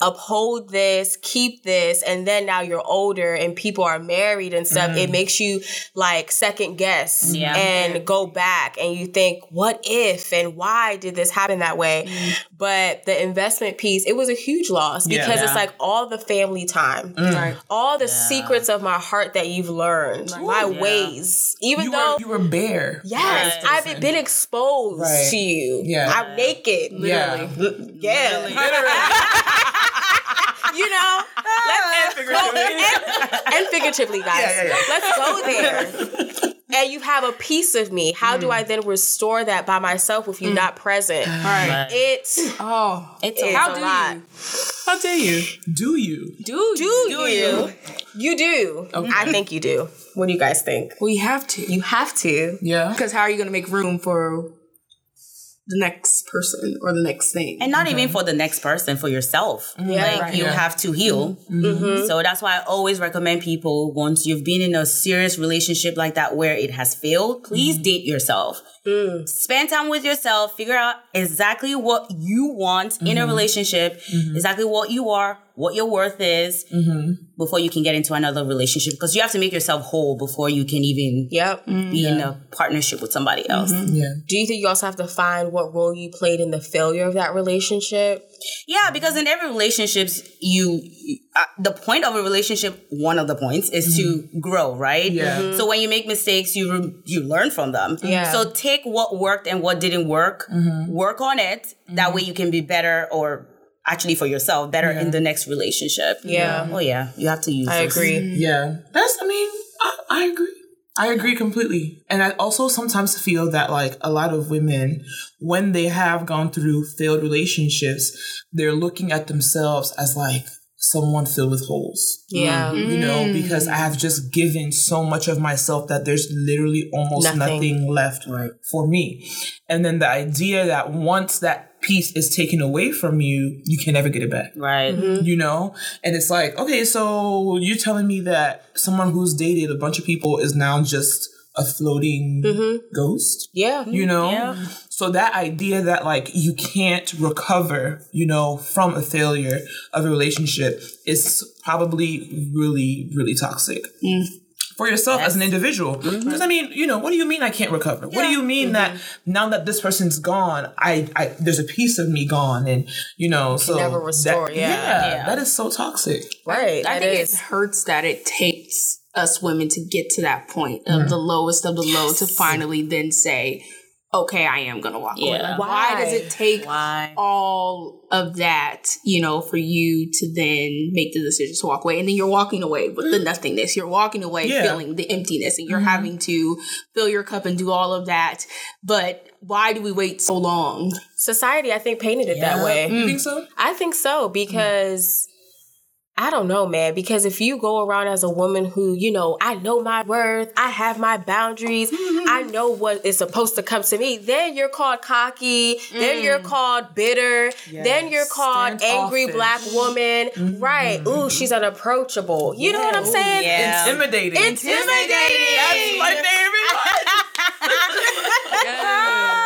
uphold this, keep this, and then now you're older and people are married and stuff. It mm. makes you like second guess Yeah. and go back and you think, what if and why did this happen that way? Mm. But the investment piece, it was a huge loss because Yeah. it's like all the family time Right. all the secrets of my heart that you've learned, my ways. Even you though, were you were bare. yes, Right. I've been exposed Right. to you. Yeah. I'm naked. Yeah. Yeah. you know, let's and, and figuratively, guys. Yeah, yeah, yeah. Let's go there. And you have a piece of me. How do mm. I then restore that by myself if you're mm. not present? Right. It's Oh. It's it's a How a do lot. you? How dare you? Do you? Do you? Do you? You do. I think you do. What do you guys think? We have to. You have to. Yeah. Because how are you going to make room for the next person or the next thing? and not mm-hmm. even for the next person, for yourself. Mm-hmm. Yeah. like Right. you Yeah. have to heal. Mm-hmm. So that's why I always recommend people once you've been in a serious relationship like that where it has failed, please date yourself. Mm. Spend time with yourself, figure out exactly what you want in a relationship, exactly what you are, what your worth is mm-hmm. before you can get into another relationship because you have to make yourself whole before you can even Yep. be in a partnership with somebody mm-hmm. else. Yeah. Do you think you also have to find what role you played in the failure of that relationship? Yeah, because in every relationships, you uh, the point of a relationship, one of the points is to mm-hmm. grow, right? Yeah. So when you make mistakes, you re- you learn from them. Yeah. So take what worked and what didn't work, work on it. That way you can be better, or actually for yourself, better in the next relationship. Yeah. Oh yeah, you have to use. I those. agree. Yeah. That's, I mean, I, I agree. I agree completely. And I also sometimes feel that, like, a lot of women, when they have gone through failed relationships, they're looking at themselves as, like, someone filled with holes. Yeah. You know, mm. because I have just given so much of myself that there's literally almost Nothing. nothing, left for me. And then the idea that once that piece is taken away from you, you can never get it back Right. Mm-hmm. you know? And it's like, okay, so you're telling me that someone who's dated a bunch of people is now just a floating mm-hmm. ghost, Yeah. Mm-hmm. you know? Yeah. So that idea that like you can't recover, you know, from a failure of a relationship is probably really, really toxic. Mm. For yourself as an individual. Mm-hmm. Because I mean, you know, what do you mean I can't recover? What do you mean that mm-hmm. now that this person's gone, I, I there's a piece of me gone and you know, so never restore, that- yeah. Yeah. that is so toxic. Right. I that think is. it hurts that it takes us women to get to that point of mm-hmm. the lowest of the low to finally then say, okay, I am going to walk away. Yeah. Like, Why does it take Why? all of that, you know, for you to then make the decision to walk away? And then you're walking away with the mm. nothingness. You're walking away Yeah. feeling the emptiness and you're mm-hmm. having to fill your cup and do all of that. But why do we wait so long? Society, I think, painted it that way. You think so? I think so because I don't know, man. Because if you go around as a woman who, you know, I know my worth, I have my boundaries, I mm-hmm. know what is supposed to come to me, then you're called cocky, then you're mm. called bitter, then you're called angry Standoffish. black woman. Right. Mm-hmm. Ooh, she's unapproachable. You know what I'm saying? Yeah. Intimidating. Intimidating. That's my favorite.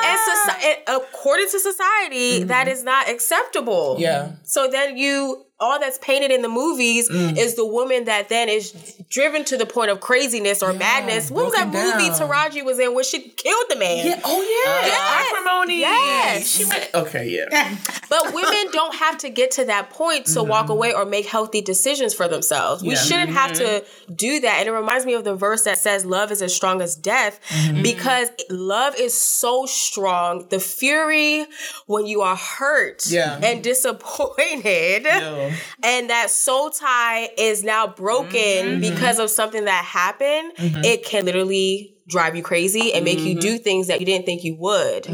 And soci- and according to society, that mm-hmm. is not acceptable. Yeah. So then you, all that's painted in the movies mm. is the woman that then is driven to the point of craziness or madness. What was that broken movie. Taraji was in where she killed the man? Yeah. Oh yeah. Yes. Uh, acrimony. Yes. She went. Okay. Yeah. But women don't have to get to that point to walk mm-hmm. away or make healthy decisions for themselves. We shouldn't have to mm-hmm. do that. And it reminds me of the verse that says, Love is as strong as death, mm-hmm. because love is so strong. The fury when you are hurt Yeah. and disappointed, Yo. Mm-hmm. and that soul tie is now broken mm-hmm. because of something that happened, mm-hmm. it can literally drive you crazy and make you do things that you didn't think you would.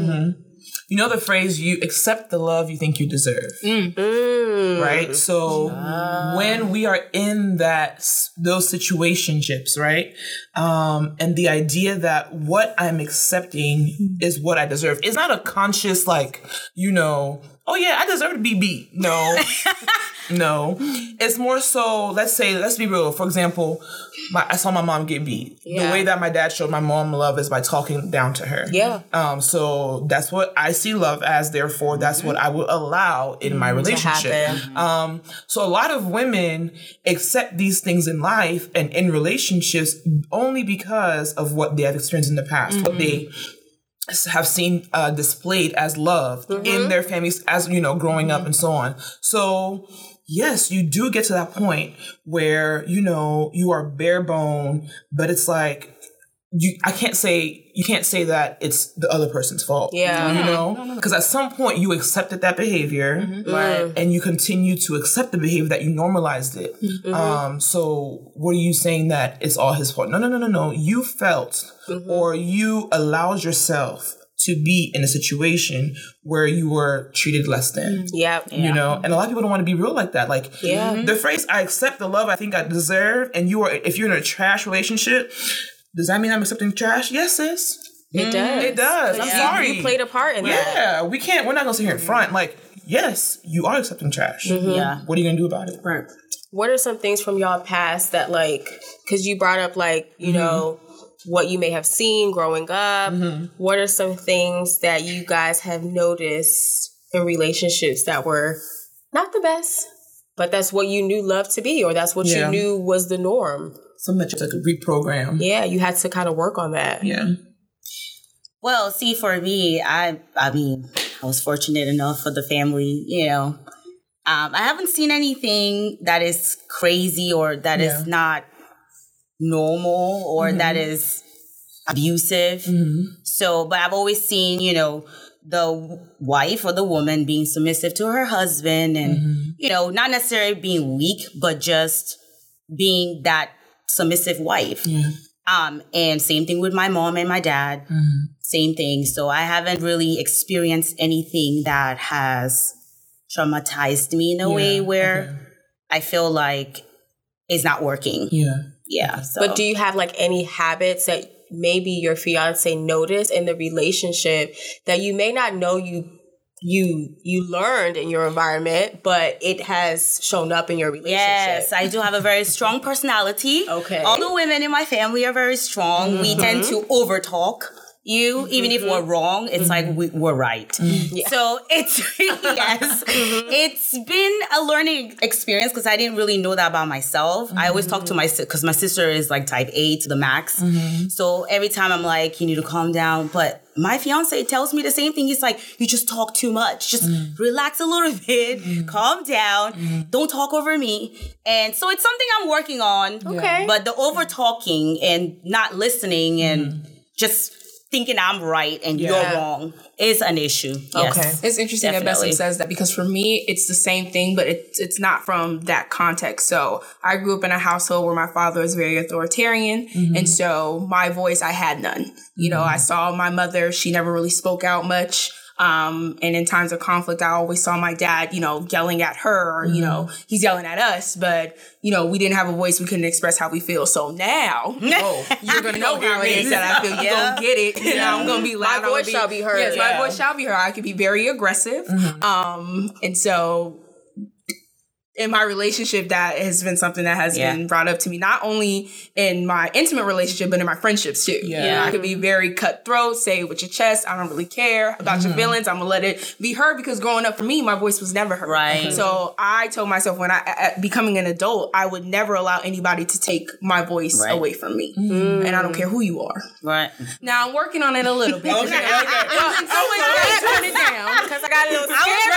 you know the phrase you accept the love you think you deserve. Mm. Right? Mm. So when we are in that those situationships right um and the idea that what i'm accepting is what i deserve. It's not a conscious like you know oh yeah i deserve to be beat. No. No. It's more so let's say let's be real. For example my, i saw my mom get beat. The way that my dad showed my mom love is by talking down to her. Yeah. um, so that's what I see love as. Therefore, that's what I will allow in my relationship. Um, so a lot of women accept these things in life and in relationships only because of what they have experienced in the past, what they have seen uh, displayed as love in their families, as you know, growing up and so on. So yes, you do get to that point where you know you are bare bone, but it's like you. I can't say you can't say that it's the other person's fault. Yeah. you know, because at some point you accepted that behavior, mm-hmm. right, and you continue to accept the behavior that you normalized it. Mm-hmm. Um, so what are you saying that it's all his fault? No, no, no, no, no. You felt mm-hmm. or you allowed yourself to be in a situation where you were treated less than. Yeah. You know, and a lot of people don't want to be real like that. Like Yeah. the phrase "I accept the love I think I deserve," and you are if you're in a trash relationship, does that mean I'm accepting trash? Yes, sis. It mm. does. It does. I'm You- sorry. You played a part in that. yeah, we can't. We're not gonna sit here in front. Mm-hmm. Like, yes, you are accepting trash. Mm-hmm. Yeah. What are you gonna do about it? Right. What are some things from y'all past that like because you brought up like, you mm-hmm. know, what you may have seen growing up. What are some things that you guys have noticed in relationships that were not the best, but that's what you knew love to be, or that's what Yeah. you knew was the norm? Something that you have to reprogram. Yeah, you had to kind of work on that. Yeah. Well, see, for me, I I mean, I was fortunate enough for the family, you know. Um, I haven't seen anything that is crazy or that is Yeah. not normal or mm-hmm. that is abusive. Mm-hmm. So, but I've always seen, you know, the wife or the woman being submissive to her husband and, mm-hmm. you know, not necessarily being weak, but just being that submissive wife. Um, and same thing with my mom and my dad. Same thing. So I haven't really experienced anything that has traumatized me in a way where okay. I feel like it's not working. Yeah. Yeah. So But do you have like any habits that maybe your fiance noticed in the relationship that you may not know you you you learned in your environment, but it has shown up in your relationship? Yes, I do have a very strong personality. Okay. Mm-hmm. All the women in my family are very strong. We tend to overtalk you, mm-hmm. even if we're wrong, it's like mm-hmm. we, we're right. Mm-hmm. So it's, yes, mm-hmm. it's been a learning experience because I didn't really know that about myself. I always talk to my, because my sister is like type A to the max. So every time I'm like, you need to calm down. But my fiance tells me the same thing. He's like, you just talk too much. Just mm. relax a little bit, mm. calm down, mm. don't talk over me. And so it's something I'm working on. Okay. But the over talking and not listening and just thinking I'm right and Yeah. you're wrong is an issue. Yes. Okay. It's interesting that Definitely. Bessie says that because for me, it's the same thing, but it's it's not from that context. So I grew up in a household where my father was very authoritarian, mm-hmm. and so my voice I had none. You know, I mm-hmm. saw my mother; she never really spoke out much. Um, and in times of conflict, I always saw my dad, you know, yelling at her, or, you know, he's yelling at us, but, you know, we didn't have a voice. We couldn't express how we feel. So now, Oh, you're gonna know how it is that I feel. You're Yeah. gonna get it. And I'm gonna be loud. My voice shall be heard. Yes, Yeah. my voice shall be heard. I could be very aggressive. Um, and so in my relationship, that has been something that has Yeah. been brought up to me, not only in my intimate relationship, but in my friendships too. Yeah. Know, I could be very cutthroat, say it with your chest. I don't really care about your feelings. I'm gonna let it be heard because growing up for me, my voice was never heard. Right. So I told myself when I, becoming an adult, I would never allow anybody to take my voice Right. away from me. And I don't care who you are. Right. Now I'm working on it a little bit. Okay, okay. In some ways, I gotta turn it down because I got a little scared.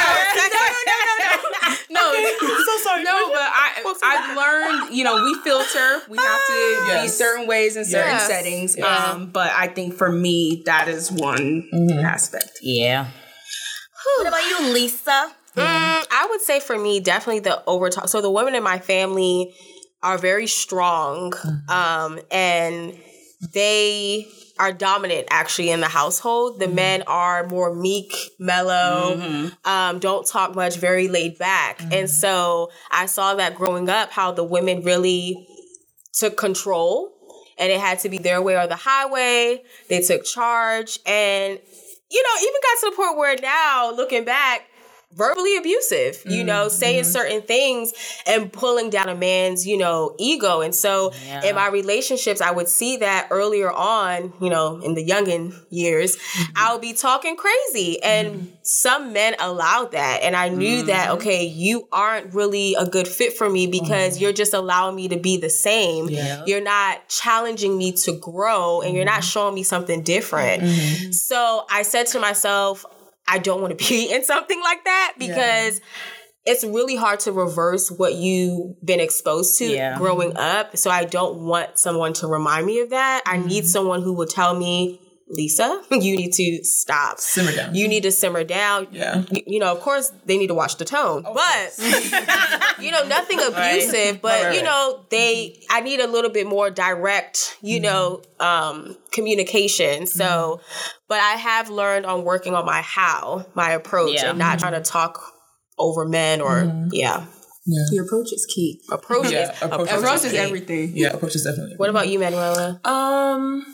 No, no, no, no, no. so sorry. No, but I I've learned, you know, we filter. We have to be certain ways in certain Yes. settings. Um, but I think for me, that is one aspect. Yeah. What about you, Lisa? Mm, I would say for me, definitely the overtalk. So the women in my family are very strong, um, and they are dominant actually in the household. The mm-hmm. men are more meek, mellow, mm-hmm. um, don't talk much, very laid back. And mm-hmm. so I saw that growing up, how the women really took control and it had to be their way or the highway. They took charge and, you know, even got to the point where now looking back, verbally abusive, you know, mm-hmm. saying mm-hmm. certain things and pulling down a man's, you know, ego. And so in my relationships, I would see that earlier on, you know, in the youngin years, mm-hmm. I would be talking crazy. And some men allowed that. And I knew that, okay, you aren't really a good fit for me because you're just allowing me to be the same. Yeah. You're not challenging me to grow and you're not showing me something different. So I said to myself, I don't want to be in something like that because it's really hard to reverse what you've been exposed to Yeah. growing up. So I don't want someone to remind me of that. I need mm-hmm. someone who will tell me, Lisa, you need to stop. Simmer down. You need to simmer down. Yeah. Y- You know, of course, they need to watch the tone, but you know, nothing abusive. But Right, right, you know, they. I need a little bit more direct. You mm-hmm. know, um, communication. So, mm-hmm. But I have learned on working on my how, my approach, Yeah. and not trying to talk over men or yeah. Your approach is key. Approach Yeah, is approach is Approach is key. everything. Yeah, approach is definitely. What about you, Manuela? Um,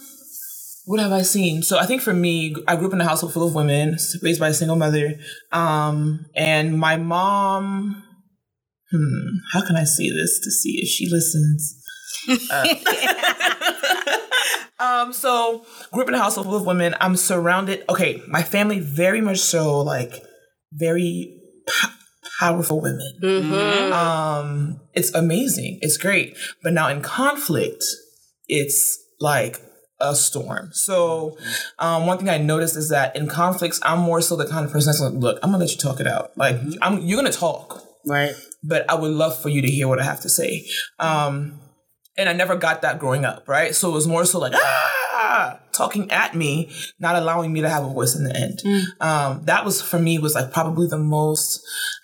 what have I seen? So I think for me, I grew up in a household full of women, raised by a single mother. Um, and my mom. Hmm, how can I say this to see if she listens? Uh, um, so grew up in a household full of women. I'm surrounded. Okay, my family very much so like very po- powerful women. Um, it's amazing. It's great. But now in conflict, it's like a storm. So, um, one thing I noticed is that in conflicts, I'm more so the kind of person that's like, look, I'm gonna let you talk it out. Like, I'm, you're gonna talk, Right. but I would love for you to hear what I have to say. Um, and I never got that growing up, right? So it was more so like, ah, talking at me, not allowing me to have a voice in the end. Um, that was for me was like probably the most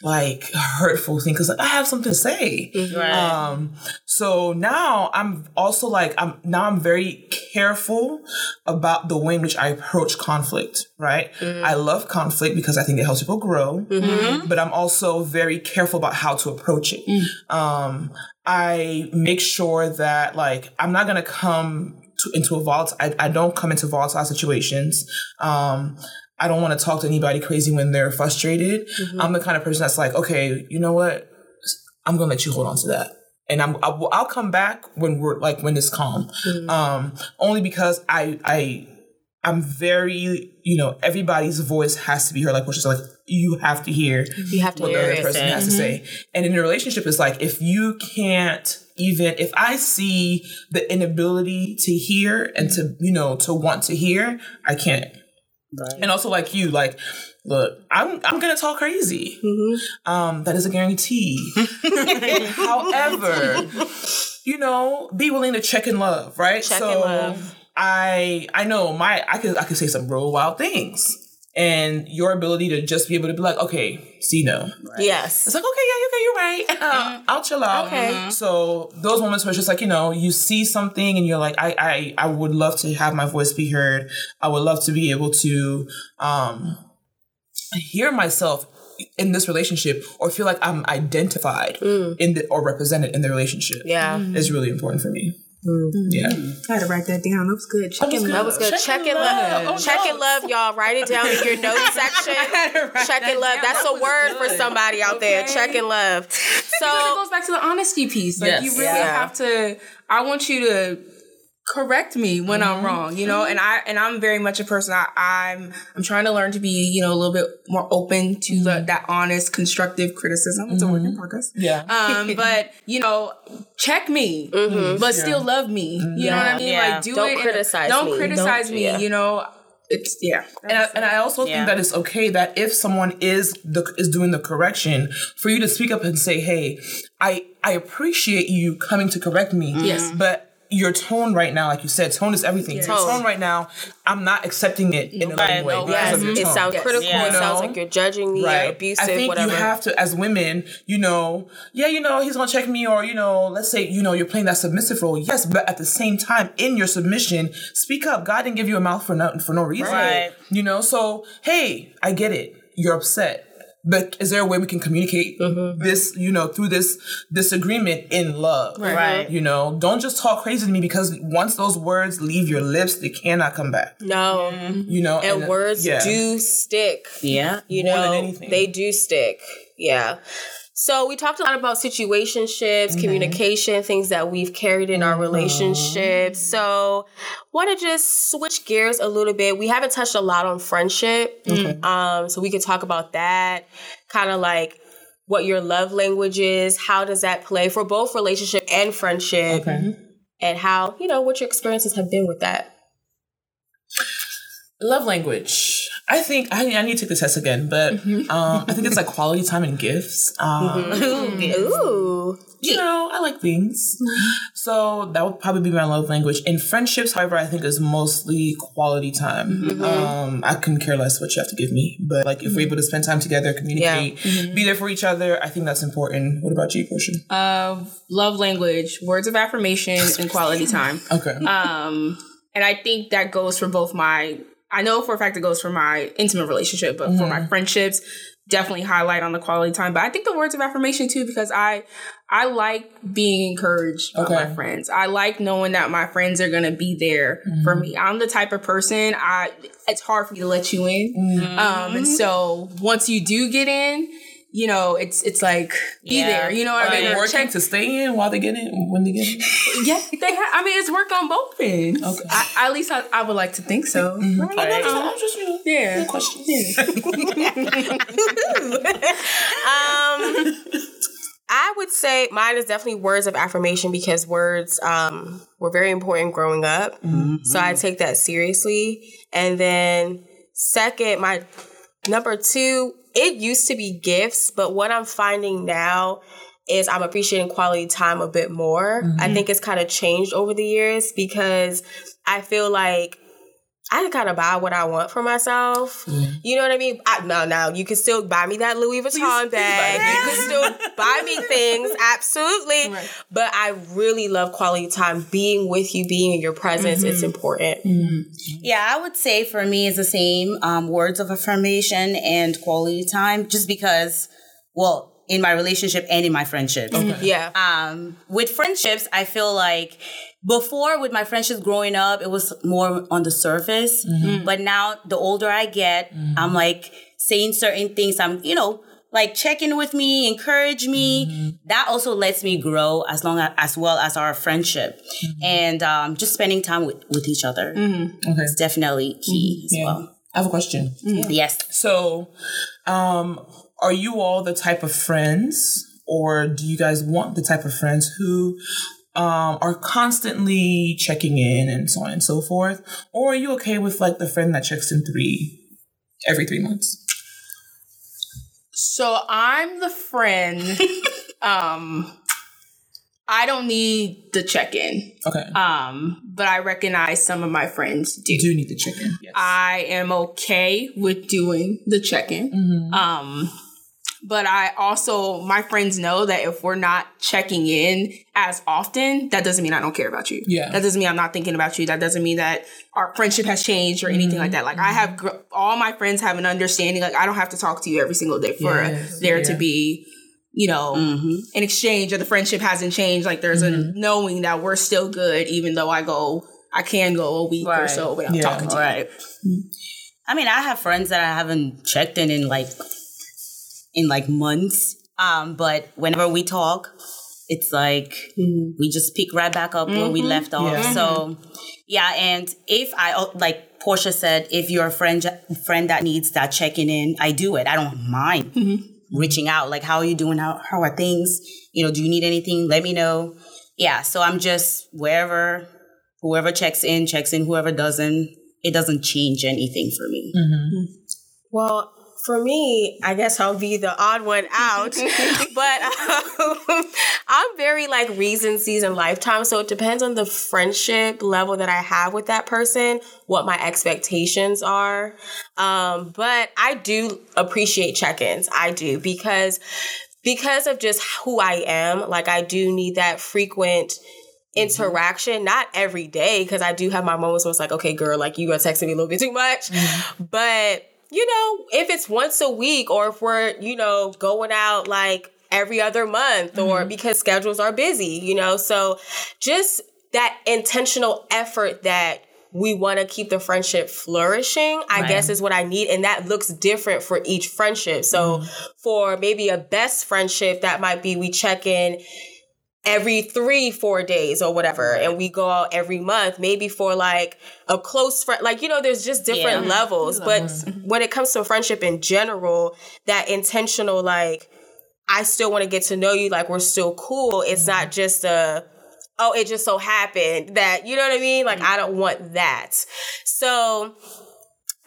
like hurtful thing because like I have something to say. Right. Um, so now I'm also like I'm now I'm very careful about the way in which I approach conflict. Right, I love conflict because I think it helps people grow, but I'm also very careful about how to approach it. Um, I make sure that like I'm not gonna come to, into a volatile. I, I don't come into volatile situations. Um, I don't want to talk to anybody crazy when they're frustrated. I'm the kind of person that's like, okay, you know what? I'm gonna let you hold on to that, and I'm I'll, I'll come back when we're like when it's calm. Um, only because I I I'm very you know everybody's voice has to be heard. Like which is like you have to hear You have to what the hear other it. person has to say. And in a relationship, it's like if you can't even if I see the inability to hear and to you know to want to hear, I can't. Right. And also like you, like, look, I'm I'm gonna talk crazy. Mm-hmm. Um, that is a guarantee. However, you know, be willing to check in love, right? Check so in love. I I know my I could I could say some real wild things. And your ability to just be able to be like, okay, see no. Yes. It's like, okay, yeah, okay, you're right. Mm-hmm. I'll chill out. Okay. Mm-hmm. So those moments where it's just like, you know, you see something and you're like, I, I, I would love to have my voice be heard. I would love to be able to um hear myself in this relationship or feel like I'm identified mm. in the or represented in the relationship. Yeah. Mm-hmm. Is really important for me. Mm-hmm. Yeah. Mm-hmm. I had to write that down. That was good. Oh, Check in That was good. Check, in love. Oh, Check in love, y'all. Write it down in your notes section. Check in love. That's a word for somebody out there. Check in love. Because it goes back to the honesty piece. Like Yes. you really Yeah. have to. I want you to correct me when I'm mm-hmm. wrong. You know, mm-hmm. and I and I'm very much a person. I, I'm I'm trying to learn to be you know a little bit more open to the, mm-hmm. that honest, constructive criticism. It's a work in progress. Yeah. Um, but you know, check me, but still love me. You know what I mean? Yeah. Like do Don't it. in a- criticize Don't me. criticize Don't- me. yeah. You know, it's yeah. And I, and I also Yeah. think that it's okay that if someone is the is doing the correction, for you to speak up and say, "Hey, I I appreciate you coming to correct me." Yes. but your tone right now, like you said, tone is everything. Your Tone. tone right now, I'm not accepting it in a loving way no, because Yes, of your it sounds Yes. critical. Yeah. It sounds like you're judging me, or right. abusive, I think whatever. you have to, as women, you know, yeah, you know, he's gonna check me, or you know, let's say, you know, you're playing that submissive role, yes, but at the same time, in your submission, speak up. God didn't give you a mouth for no for no reason, Right. You know, so hey, I get it. You're upset. But is there a way we can communicate mm-hmm. this, you know, through this disagreement in love? Right. You know, don't just talk crazy to me because once those words leave your lips, they cannot come back. no, mm-hmm. You know, and words yeah. do stick. Yeah. You More than know, anything. they do stick. Yeah. So we talked a lot about situationships, Mm-hmm. communication, things that we've carried in our relationships. So want to just switch gears a little bit. We haven't touched a lot on friendship. Um, so we could talk about that. Kind of like what your love language is, how does that play for both relationship and friendship? And how, you know, what your experiences have been with that. Love language. I think I, I need to take the test again, but um, I think it's like quality time and gifts. Um, Ooh. You know, I like things, so that would probably be my love language. In friendships, however, I think is mostly quality time. Um, I couldn't care less what you have to give me, but like if we're able to spend time together, communicate, be there for each other, I think that's important. What about you, Portia? Uh, love language, words of affirmation, and quality time. Okay. Um, and I think that goes for both my. I know for a fact it goes for my intimate relationship, but for my mm-hmm. friendships, definitely highlight on the quality time. But I think the words of affirmation too, because I I like being encouraged by my friends. I like knowing that my friends are gonna be there for mm-hmm. me. I'm the type of person I it's hard for me to let you in. Mm-hmm. Um, and so once you do get in, you know, it's it's like be Yeah. there. You know what Are I they mean? working Check- to stay in while they get in? When they get in? yeah, they have. I mean, it's work on both ends. Okay. I, at least I, I would like to think so. Right? I'm just, I'm just, you know, Yeah. question. Um, I would say mine is definitely words of affirmation because words um, were very important growing up. So I take that seriously. And then, second, my number two, it used to be gifts, but what I'm finding now is I'm appreciating quality time a bit more. I mm-hmm. think it's kind of changed over the years because I feel like I can kind of buy what I want for myself. You know what I mean? I, no, no, you can still buy me that Louis Vuitton bag. You can still buy me things, absolutely. But I really love quality time. Being with you, being in your presence, it's important. Yeah, I would say for me it's the same um, words of affirmation and quality time, just because, well, in my relationship and in my friendships. Yeah. Um, with friendships, I feel like before with my friendships growing up, it was more on the surface. Mm-hmm. Mm. But now, the older I get, mm-hmm. I'm like saying certain things. I'm, you know, like checking with me, encourage me. Mm-hmm. That also lets me grow as long as, as well as our friendship, and um, just spending time with with each other. Okay. It's definitely key as Yeah. well. I have a question. Yes. So, um, are you all the type of friends, or do you guys want the type of friends who um, are constantly checking in and so on and so forth? Or are you okay with like the friend that checks in three every three months? So I'm the friend. um, I don't need the check in. Okay. Um, but I recognize some of my friends do. you do need the check in. Yes. I am okay with doing the check in. Um, but I also, my friends know that if we're not checking in as often, that doesn't mean I don't care about you. Yeah. That doesn't mean I'm not thinking about you. That doesn't mean that our friendship has changed or anything like mm-hmm. that. Like I have, gr- all my friends have an understanding. Like I don't have to talk to you every single day for Yes. there Yeah. to be, you know, mm-hmm. an exchange or the friendship hasn't changed. Like there's a mm-hmm. knowing that we're still good, even though I go, I can go a week or so without Yeah. talking to you. Right. I mean, I have friends that I haven't checked in in like in like months. Um, but whenever we talk, it's like mm-hmm. we just pick right back up where we mm-hmm. left off. Yeah. So yeah, and if I oh, like Portia said, if you're a friend friend that needs that checking in, I do it. I don't mind mm-hmm. reaching out. Like, how are you doing? How how are things? You know, do you need anything? Let me know. Yeah. So I'm just wherever whoever checks in checks in. Whoever doesn't, it doesn't change anything for me. Well, for me, I guess I'll be the odd one out, but um, I'm very like reason, season, lifetime. So it depends on the friendship level that I have with that person, what my expectations are. Um, but I do appreciate check ins. I do because because of just who I am. Like I do need that frequent interaction, not every day, because I do have my moments where it's like, okay, girl, like you are texting me a little bit too much. But you know, if it's once a week or if we're, you know, going out like every other month or mm-hmm. because schedules are busy, you know, so just that intentional effort that we want to keep the friendship flourishing, I Right. guess is what I need. And that looks different for each friendship. So mm-hmm. for maybe a best friendship, that might be we check in every three, four days or whatever. And we go out every month, maybe for like a close friend. Like, you know, there's just different Yeah. levels. But mm-hmm. Mm-hmm. when it comes to friendship in general, that intentional, like, I still want to get to know you, like, we're still cool. It's not mm-hmm. just a, oh, it just so happened that, you know what I mean? Like, I don't want that. So,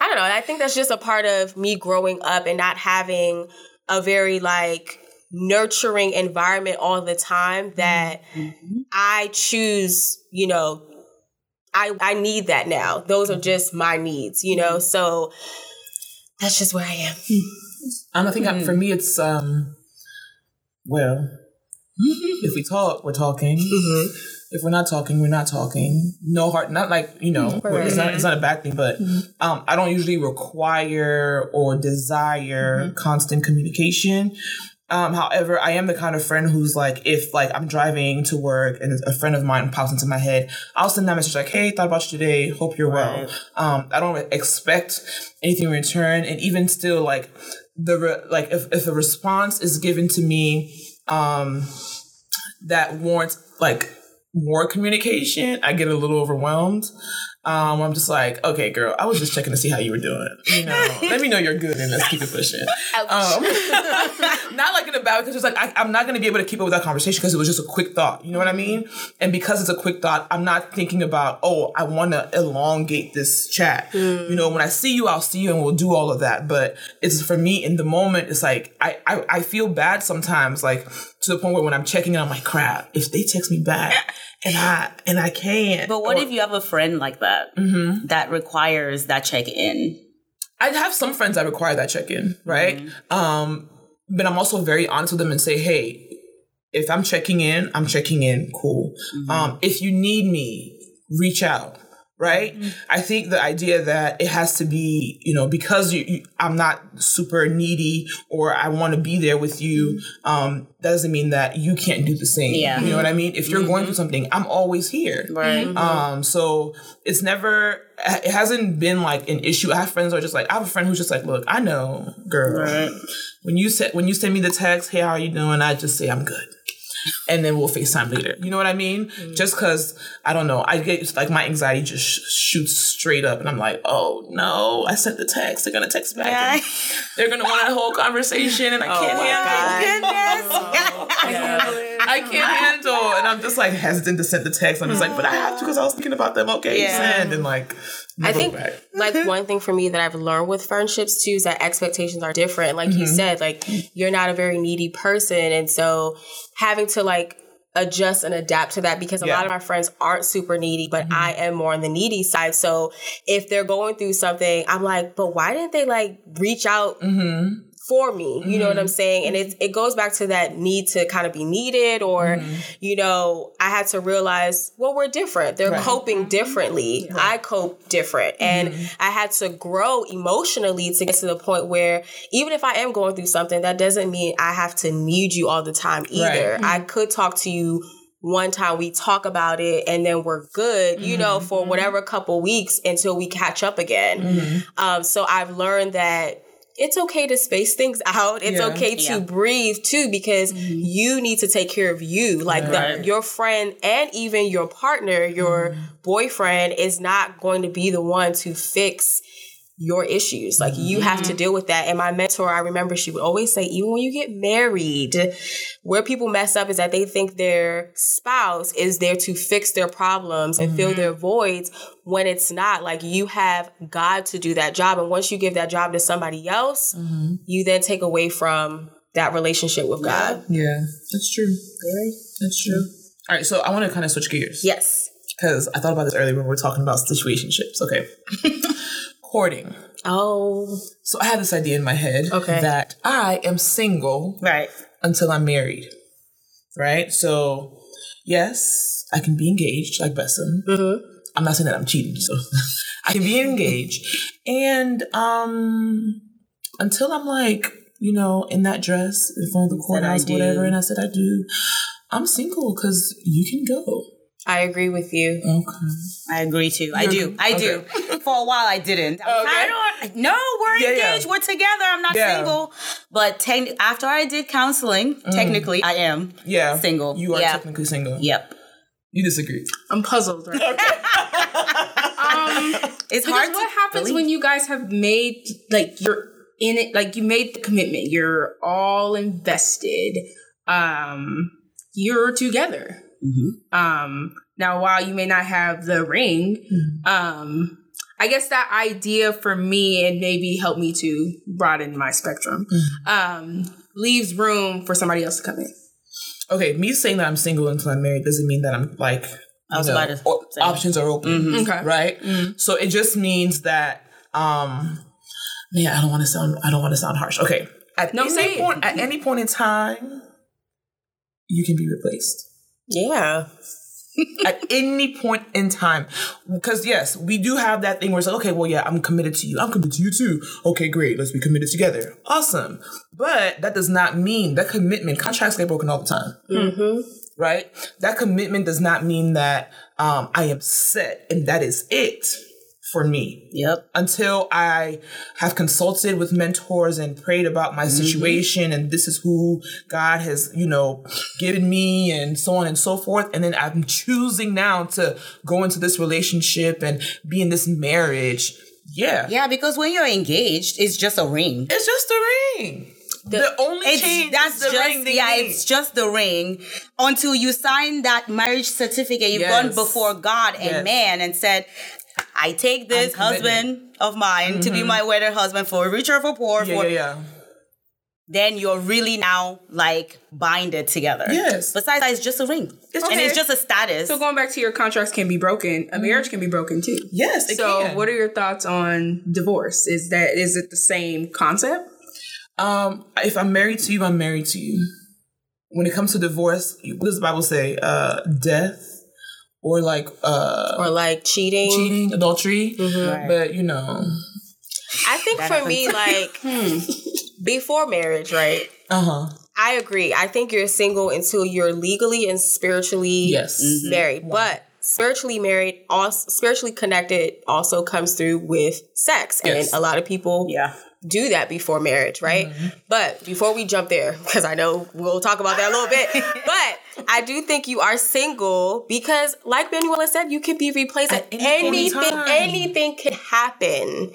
I don't know. I think that's just a part of me growing up and not having a very like nurturing environment all the time that I choose, you know, I I need that now. Those are just my needs, you know. So that's just where I am. Um, I think I- for me, it's um, well, if we talk, we're talking. If we're not talking, we're not talking. No heart, not like you know, we're- it's not it's not a bad thing, but um, I don't usually require or desire constant communication. Um, however, I am the kind of friend who's like, if like I'm driving to work and a friend of mine pops into my head, I'll send that message like, "Hey, thought about you today. Hope you're well." Um, I don't expect anything in return, and even still, like the re- like if if a response is given to me, um, that warrants like more communication, I get a little overwhelmed. Um, I'm just like, okay, girl, I was just checking to see how you were doing. You know, let me know you're good and let's keep it pushing. Um, not like in a bad because it's like I, I'm not going to be able to keep up with that conversation because it was just a quick thought. You know what I mean? And because it's a quick thought, I'm not thinking about oh, I want to elongate this chat. You know, when I see you, I'll see you and we'll do all of that. But it's for me in the moment. It's like I I, I feel bad sometimes, like to the point where when I'm checking, in, I'm like, crap. If they text me back and I and I can't. But what or- if you have a friend like that that requires that check in? I have some friends that require that check in, right? Um, but I'm also very honest with them and say, hey, if I'm checking in, I'm checking in. Cool. Um, if you need me, reach out. Right. I think the idea that it has to be, you know, because you, you I'm not super needy or I want to be there with you, um, that doesn't mean that you can't do the same. Yeah. You know what I mean? If you're going through something, I'm always here. Right. Um, so it's never, it hasn't been like an issue. I have friends who are just like, I have a friend who's just like, look, I know, girl. Right. When you said when you send me the text, hey, how are you doing? I just say I'm good. And then we'll FaceTime later. You know what I mean? Mm. Just cause I don't know, I get like my anxiety just sh- shoots straight up, and I'm like, oh no, I sent the text. They're gonna text back. and they're gonna want a whole conversation, and I Oh can't handle. I can't handle, and I'm just like hesitant to send the text. I'm just like, but I have to because I was thinking about them. Okay, Yeah. send, and like, I think like one thing for me that I've learned with friendships too is that expectations are different. Like you mm-hmm. said, like you're not a very needy person. And so having to like adjust and adapt to that because a Yeah. lot of my friends aren't super needy, but mm-hmm. I am more on the needy side. So if they're going through something, I'm like, but why didn't they like reach out mm-hmm. For me? You know what I'm mm-hmm. saying? And it, it goes back to that need to kind of be needed or, mm-hmm. you know, I had to realize, well, we're different. They're coping differently. I cope different. And mm-hmm. I had to grow emotionally to get to the point where even if I am going through something, that doesn't mean I have to need you all the time either. Right. I could talk to you one time we talk about it and then we're good, you know, for whatever couple weeks until we catch up again. Um, so I've learned that it's okay to space things out. It's Yeah. okay to Yeah. breathe too because mm-hmm. you need to take care of you. Like the, your friend and even your partner, your mm-hmm. boyfriend is not going to be the one to fix your issues. Like you have to mm-hmm. deal with that. And my mentor, I remember she would always say, even when you get married, where people mess up is that they think their spouse is there to fix their problems and fill their mm-hmm. voids when it's not. Like you have God to do that job. And once you give that job to somebody else, mm-hmm. you then take away from that relationship with God. Yeah, that's true. That's true. All right, so I want to kind of switch gears. Yes. Because I thought about this earlier when we were talking about situationships. Okay. Courting. Oh, So I had this idea in my head Okay. that I am single Right. until I'm married. Right? So, yes, I can be engaged like Besson. I'm not saying that I'm cheating, so I can be engaged. And um until I'm like, you know, in that dress in front of the courthouse, whatever, and I said I do, I'm single because you can go. I agree with you. Okay. I agree too. I You're do. I Okay. do. For a while, I didn't. I Okay. I don't, no, we're Yeah, yeah. engaged. We're together. I'm not Yeah. single. But te- after I did counseling, technically, I am. Yeah. Single. You are Yeah. technically single. Yep. You disagree. I'm puzzled. Right? um, It's hard. what to happens believe. when you guys have made like you're in it, like you made the commitment, you're all invested, um, you're together. Mm-hmm. Um, now, while you may not have the ring, Mm-hmm. um, I guess that idea for me and maybe help me to broaden my spectrum, Mm-hmm. um, leaves room for somebody else to come in. Okay, me saying that I'm single until I'm married doesn't mean that I'm like I was know, about to o- say. options are open. Okay. Right? So it just means that um man, I don't want to sound I don't want to sound harsh. Okay. At No, any point at any point in time, you can be replaced. Yeah. at any point in time. Because yes, we do have that thing where it's like, okay, well, yeah, I'm committed to you. I'm committed to you too. Okay, great. Let's be committed together. Awesome. But that does not mean that commitment, contracts get broken all the time. Mm-hmm. Right? That commitment does not mean that um, I am set and that is it for me Yep. until I have consulted with mentors and prayed about my mm-hmm. situation and this is who God has, you know, given me and so on and so forth. And then I'm choosing now to go into this relationship and be in this marriage. Yeah. Yeah, because when you're engaged, it's just a ring. It's just a ring. The, only It's change that's the just ring yeah, need. it's just the ring until you sign that marriage certificate. You've Yes. gone before God and Yes. man and said, "I take this husband of mine to be my wedded husband for richer for poor." yeah, for yeah, yeah. then you're really now like binded together. Yes. Besides that, it's just a ring, It's and it's just a status. So going back to your contracts can be broken, a marriage can be broken too. Yes, it So, can. what are your thoughts on divorce? Is that is it the same concept? Um, if I'm married to you, I'm married to you. When it comes to divorce, what does the Bible say? Uh, death or like uh, Or like cheating. cheating, adultery. Right. But you know, I think That for me, like before marriage, right? uh huh. I agree. I think you're single until you're legally and spiritually Yes. married. But spiritually married, also spiritually connected, also comes through with sex, Yes. and a lot of people yeah, do that before marriage, right? Mm-hmm. But before we jump there, because I know we'll talk about that a little bit, but I do think you are single because, like Manuela said, you can be replaced at, At any anything. time. Anything can happen,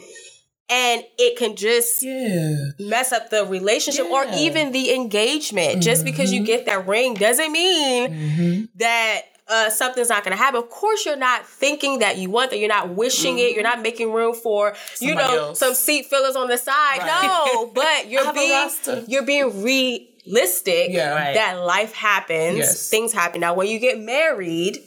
and it can just Yeah. mess up the relationship or even the engagement. Just because you mm-hmm. get that ring doesn't mean mm-hmm. that uh, something's not going to happen. Of course, you're not thinking that you want that. You're not wishing it. You're not making room for you know else. some seat fillers on the side. Right. No, but you're being you're being realistic. Yeah. Right. that life happens. Yes. Things happen. Now, when you get married.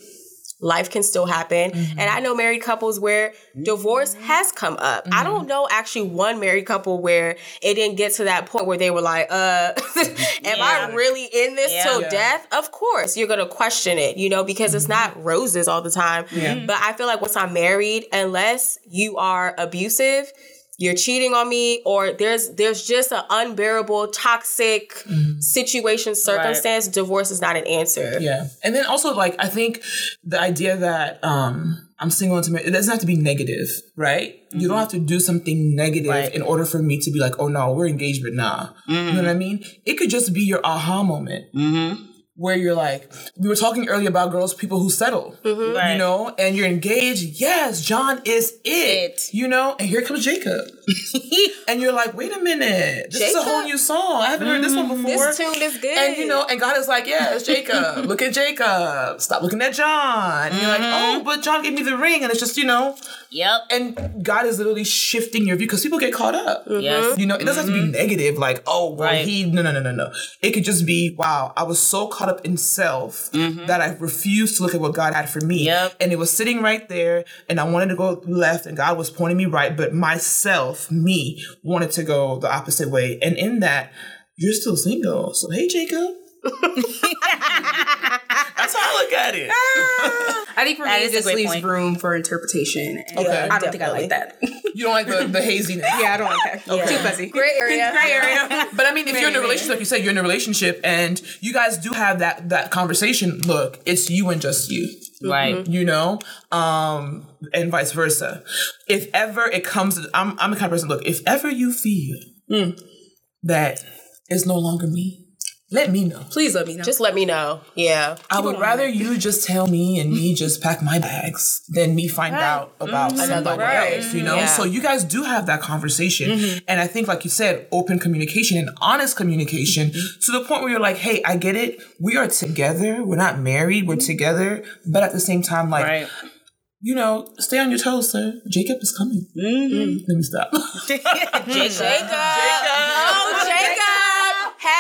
Life can still happen. Mm-hmm. And I know married couples where divorce has come up. I Mm-hmm. don't know actually one married couple where it didn't get to that point where they were like, uh, am I really in this Yeah. till Yeah. death? Of course, you're gonna question it, you know, because it's not roses all the time. But I feel like once I'm married, unless you are abusive, you're cheating on me, or there's there's just an unbearable, toxic mm-hmm. situation, circumstance, divorce is not an answer. Yeah. And then also like I think the idea that um I'm single and to marry, it doesn't have to be negative, right? You don't mm-hmm. have to do something negative Right. in order for me to be like, oh no, we're engaged, but nah. You know mm-hmm. what I mean? It could just be your aha moment. Where you're like, we were talking earlier about girls, people who settle, mm-hmm. Right. you know, and you're engaged. Yes, John is it, It. you know, and here comes Jacob. and you're like, wait a minute, this is a whole new song. I haven't heard this one mm-hmm. before. This tune is good. And you know, and God is like, yeah, it's Jacob. Look at Jacob. Stop looking at John. And you're like, mm-hmm. oh, but John gave me the ring, and it's just, you know, Yep. and God is literally shifting your view because people get caught up. Yes. You know, it doesn't have to be negative, like, oh, well, Right. he, no, no, no, no, no. It could just be, wow, I was so caught up in self mm-hmm. that I refused to look at what God had for me. Yep. And it was sitting right there, and I wanted to go left, and God was pointing me right, but myself, me, wanted to go the opposite way. And in that, you're still single. So, hey, Jacob. That's how I look at it. Ah. I think for That me, is it just leaves point. room for interpretation. And Okay. I don't think I like that. You don't like the, the haziness. yeah, I don't like that. Too fuzzy. Gray area. Gray area. But I mean, if you're in a relationship, like you said, you're in a relationship, and you guys do have that that conversation. Look, it's you and just you. Right. Mm-hmm. You know, um, and vice versa. If ever it comes, I'm I'm the kind of person. Look, if ever you feel hmm. that it's no longer me, let me know. Please let me know. Just let me know. Yeah. I would rather you just tell me and me just pack my bags than me find out about mm-hmm. somebody Right. else, you know? Yeah. So you guys do have that conversation. Mm-hmm. And I think, like you said, open communication and honest communication to the point where you're like, hey, I get it. We are together. We're not married. We're together. But at the same time, like, Right. you know, stay on your toes, sir. Jacob is coming. Let me stop. Jacob. Jacob. Oh, Jacob.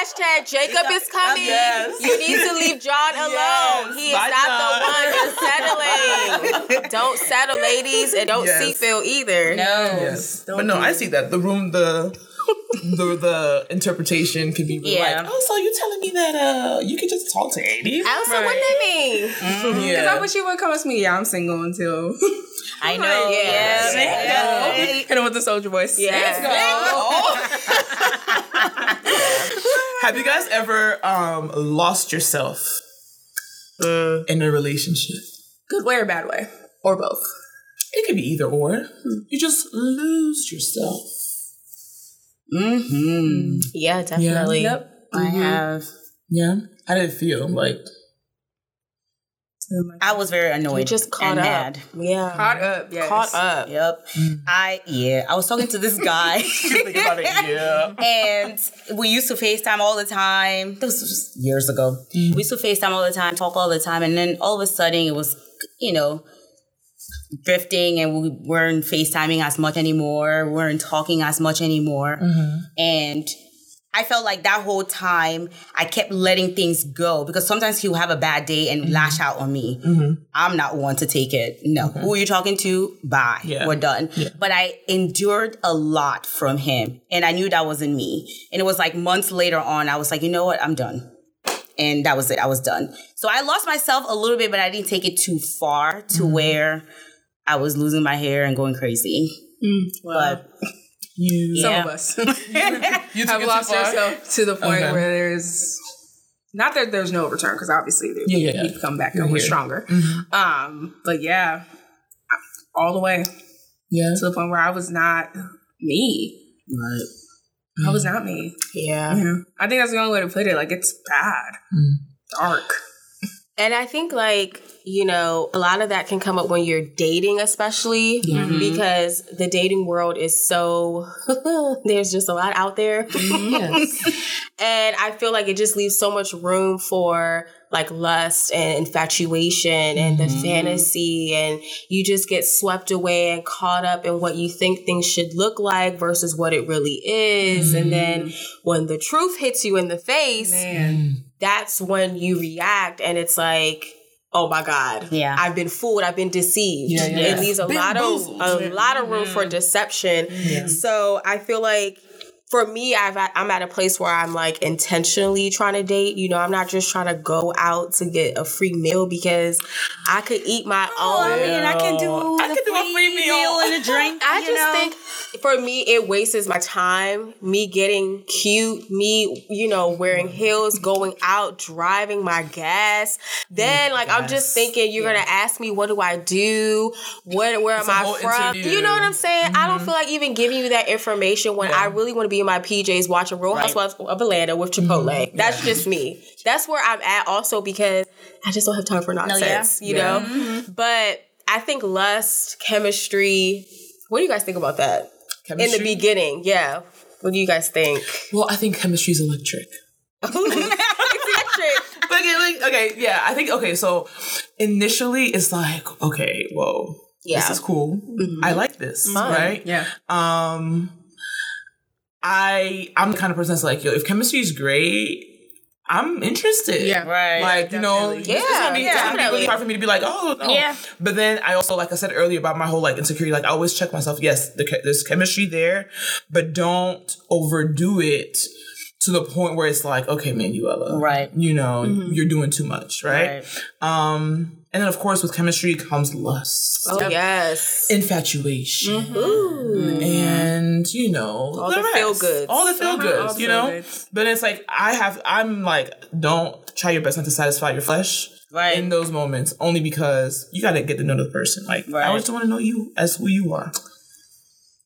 Hashtag Jacob is coming. Yes. You need to leave John alone. Yes. He is Bye, not the one that's settling. don't settle, ladies, and don't Yes. seat fill either. No. yes. But no, I see that. The room, the. the the interpretation could be really Yeah. like, oh, so you telling me that uh you could just talk to Andy? Elsa, what that mean? Because I wish you would come with me. Yeah, I'm single until. I know. Yeah. Yeah. Hit him with the soldier voice. Yeah. Have you guys ever um lost yourself uh, in a relationship? Good way or bad way? Or both. It could be either or. You just lose yourself. Mm-hmm. Yeah, definitely. Yep. I have. Yeah. How did it feel? Like Oh I was very annoyed. You just caught and up. mad. Yeah. Caught up. Yes. Caught up. Yep. Mm. I yeah. I was talking to this guy. about it, yeah. and we used to FaceTime all the time. This was just years ago. Mm. We used to FaceTime all the time, talk all the time, and then all of a sudden it was, you know, drifting, and we weren't FaceTiming as much anymore. We weren't talking as much anymore, mm-hmm. and. I felt like that whole time I kept letting things go because sometimes he'll have a bad day and mm-hmm. lash out on me. Mm-hmm. I'm not one to take it. No. Who are you talking to? Bye. Yeah. We're done. But I endured a lot from him and I knew that wasn't me. And it was like months later on, I was like, you know what? I'm done. And that was it. I was done. So I lost myself a little bit, but I didn't take it too far to mm-hmm. where I was losing my hair and going crazy. Mm. But You Some Yeah. of us you have lost far? ourselves to the point Okay. where there's not that there's no return because obviously there- Yeah, yeah, yeah. we've come back You're and we're here. stronger. Mm-hmm. Um, but yeah, all the way Yeah. to the point where I was not me. I was mm. not me. Yeah. Yeah. I think that's the only way to put it. Like it's bad, mm. dark. And I think like, you know, a lot of that can come up when you're dating, especially mm-hmm. because the dating world is so there's just a lot out there. and I feel like it just leaves so much room for like lust and infatuation and the mm-hmm. fantasy and you just get swept away and caught up in what you think things should look like versus what it really is. And mm-hmm. then when the truth hits you in the face, Man. That's when you react and it's like oh my god. Yeah. i've been fooled. I've been deceived. Yeah, yeah. it leaves a lot of a lot of room for mm-hmm. deception. So i feel like for me I've, i'm at a place where i'm like intentionally trying to date you know i'm not just trying to go out to get a free meal because i could eat my Oh, I mean, I can do I can do a free meal. and a drink. I you just know? think for me it wastes my time. Me getting cute, me you know wearing heels, going out, driving my gas. Then like I'm just thinking you're gonna ask me what do I do? What where am I from? interview. You know what I'm saying? I don't feel like even giving you that information when I really want to be be in my PJs watching Real Right. Housewives of Atlanta with Chipotle. Mm-hmm. That's just me. That's where I'm at also because I just don't have time for nonsense, you Yeah. know? Mm-hmm. But I think lust, chemistry, what do you guys think about that? In the beginning, yeah. What do you guys think? Well, I think chemistry is electric. Electric. Like, like, okay, yeah, I think okay. So initially, it's like, okay, whoa, Yeah. this is cool. Mm-hmm. I like this, right? Yeah. Um, I I'm the kind of person that's like, yo, if chemistry is great, I'm interested. Yeah. Right. Like you know, Definitely. it's gonna be, Yeah, it's gonna be definitely. really hard for me to be like, oh, no. Yeah. But then I also, like I said earlier about my whole like insecurity, like I always check myself. Yes, the, there's chemistry there, but don't overdo it to the point where it's like, okay, Manuela, Right. You know, you're doing too much, right? Right. Um, and then of course with chemistry comes lust, Oh, yes. infatuation, mm-hmm. Ooh. and you know All the rest. feel-goods. all the feel all goods, the you know. feel-goods. But it's like I have, I'm like, don't try your best not to satisfy your flesh. Right. In those moments, only because you got to get to know the person. Like, I Right. just want to know you as who you are.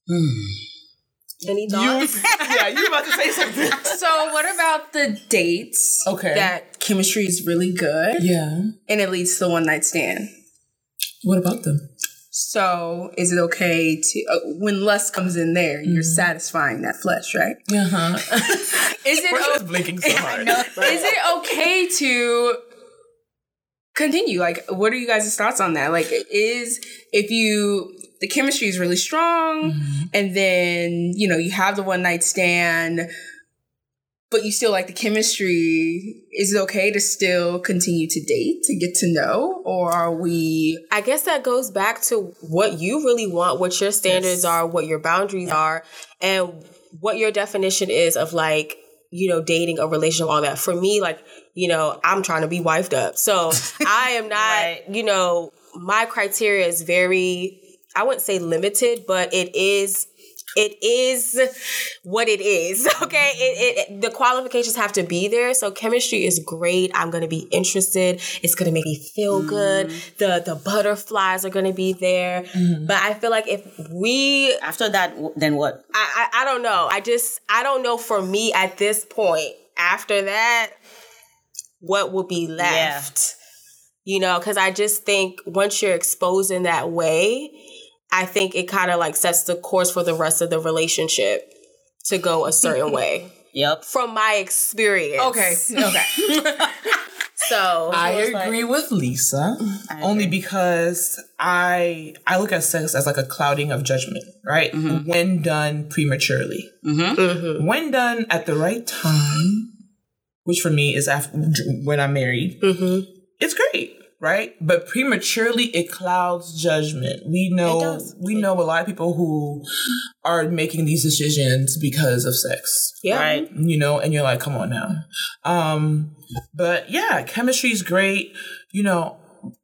Any thoughts? yeah, you're about to say something. So what about the dates? Okay. That chemistry is really good yeah. and it leads to the one night stand. What about them? So is it okay to uh, when lust comes in there, you're satisfying that flesh, right? Uh huh. Is it We're o- blinking so hard. is it okay to continue? Like, what are you guys' thoughts on that? Like, is if you the chemistry is really strong, and then you know you have the one night stand, but you still like the chemistry. Is it okay to still continue to date to get to know, or are we? I guess that goes back to what you really want, what your standards are, what your boundaries are, and what your definition is of like, you know, dating a relationship, all that. For me, like, you know, I'm trying to be wifed up. So I am not, Right. you know, my criteria is very, I wouldn't say limited, but it is. It is what it is. Okay, it, it the qualifications have to be there. So chemistry is great. I'm gonna be interested. It's gonna make me feel good. Mm. The the butterflies are gonna be there. Mm. But I feel like if we After that, then what? I, I I don't know. I just I don't know for me at this point. After that, what will be left? You know, because I just think once you're exposed in that way, I think it kind of like sets the course for the rest of the relationship to go a certain way. Yep. From my experience. Okay, okay. So I like- agree with Lisa, only because I I look at sex as like a clouding of judgment, right? When done prematurely, mhm. when done at the right time, which for me is after when I'm married, Mhm. it's great, right? But prematurely, it clouds judgment. We know we know a lot of people who are making these decisions because of sex yeah. Right. you know, and you're like, come on now. Um, but yeah, chemistry is great. You know,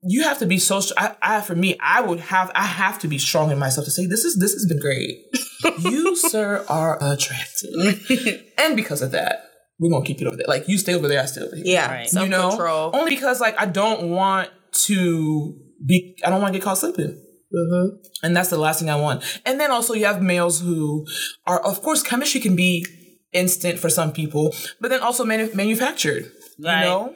you have to be so. str- I, I, for me, I would have. I have to be strong in myself to say this is this has been great. you, sir, are attractive, and because of that, we're gonna keep it over there. Like you stay over there, I stay over here. Yeah. Right. You know, control. only because like I don't want to be. I don't want to get caught slipping. Mm-hmm. And that's the last thing I want. And then also you have males who are, of course, chemistry can be instant for some people, but then also manu- manufactured. Right. You know,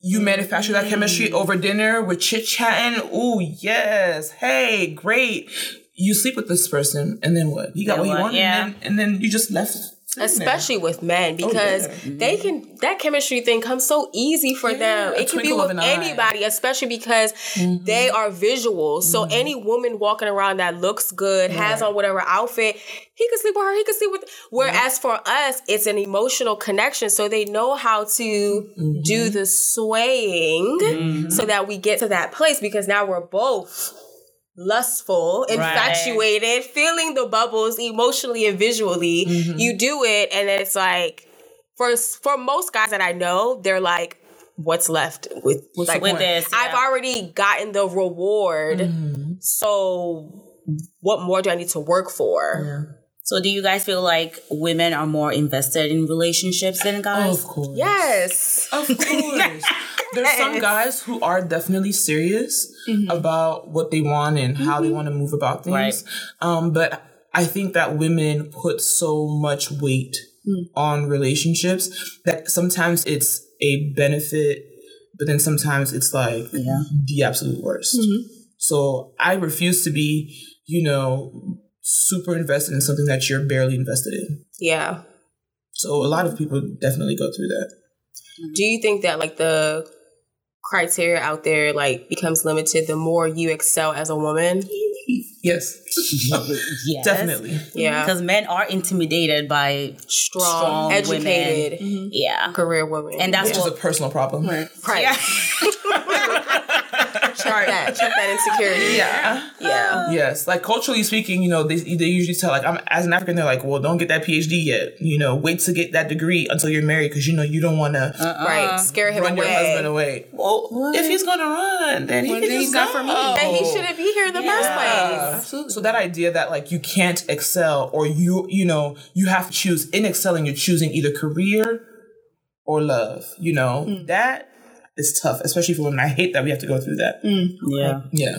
you manufacture that chemistry over dinner with chit chatting. Ooh, yes, hey, great. You sleep with this person, and then what? You got Then what you what? want, Yeah. and, then, and then you just left. Especially with men because yeah. they can that chemistry thing comes so easy for them. it can be with an eye. anybody especially because they are visual so any woman walking around that looks good has on whatever outfit he could sleep with her he could sleep with whereas for us it's an emotional connection. So they know how to do the swaying so that we get to that place because now we're both lustful, infatuated, feeling the bubbles emotionally and visually. Mm-hmm. You do it, and then it's like for for most guys that I know, they're like, "What's left with What's like With this, I've already gotten the reward, mm-hmm. so." What more do I need to work for? So, do you guys feel like women are more invested in relationships than guys? of course. Yes. Of course. There's some guys who are definitely serious mm-hmm. about what they want and how they mm-hmm. want to move about things. Right. Um, but I think that women put so much weight mm. on relationships that sometimes it's a benefit, but then sometimes it's like Yeah. the absolute worst. Mm-hmm. So I refuse to be, you know, super invested in something that you're barely invested in. Yeah. So a lot of people definitely go through that. Mm-hmm. Do you think that like the criteria out there like becomes limited the more you excel as a woman? Yes, Yes. definitely. Yeah. Because men are intimidated by Strong, strong educated mm-hmm. yeah. career women. And that's Which is a personal problem. right. yeah. Check that. Check that insecurity. Yeah. Yeah. Oh. Yes, like culturally speaking, you know, they, they usually tell like I'm as an African, they're like, well, don't get that PhD yet. You know, wait to get that degree until you're married because you know you don't want to uh-uh. Right. Scare him run away. your husband away. Well, if he's gonna run, then he can then just he's not for me. go. Then he shouldn't be here in the first place. Absolutely. So that idea that like you can't excel or you you know you have to choose in excelling, you're choosing either career or love. You know mm. that is tough, especially for women. I hate that we have to go through that. Mm. yeah. Yeah.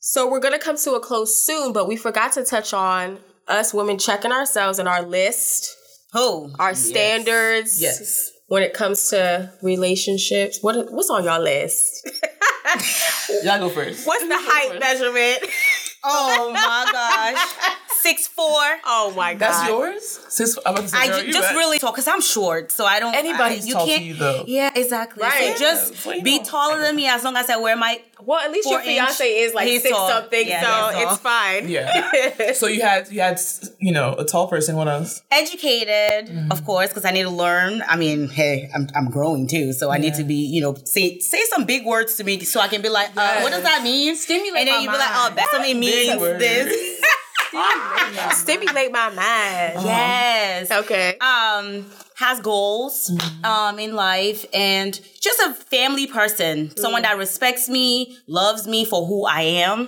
So we're gonna come to a close soon, but we forgot to touch on us women checking ourselves and our list, Oh. our standards. Yes. When it comes to relationships, what what's on your list? Y'all go first. What's the height measurement? Oh my gosh. Six four. Oh my god. That's yours. Six. I'm about to say, I girl, ju- just bet. really tall because I'm short, so I don't. Anybody's I, you tall to can't, you, though. Yeah, exactly. Right. So just Yeah, be so- taller than me as long as I wear my. Well, at least your fiance is like six tall. something, Yeah, so it's fine. Yeah. so you had you had you know a tall person. What else? Educated, of course, because I need to learn. I mean, hey, I'm, I'm growing too, so I need to be, you know, say say some big words to me so I can be like, uh, what does that mean? Stimulate And then my you be like, oh, mind. that something means this. Stimulate my mind. yes. Okay. um has goals um in life and just a family person someone that respects me loves me for who i am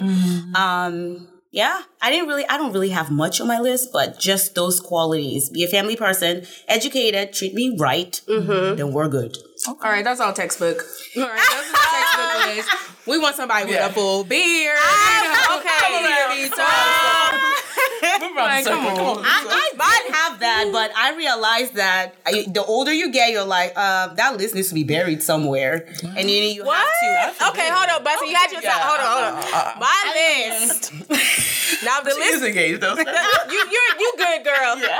um yeah i didn't really i don't really have much on my list but just those qualities be a family person educated treat me right then we're good All right, that's all textbook. All right, that's the textbook list. We want somebody with a full beard. Okay. Like, come on. I, I might have that, but I realized that I, the older you get, you're like, uh, that list needs to be buried somewhere, and then you What? have to. Okay, hold on, Buster. You had your time. Hold on, hold on. Uh, uh, uh, My list. now the She is engaged though. You you you good girl. Yeah.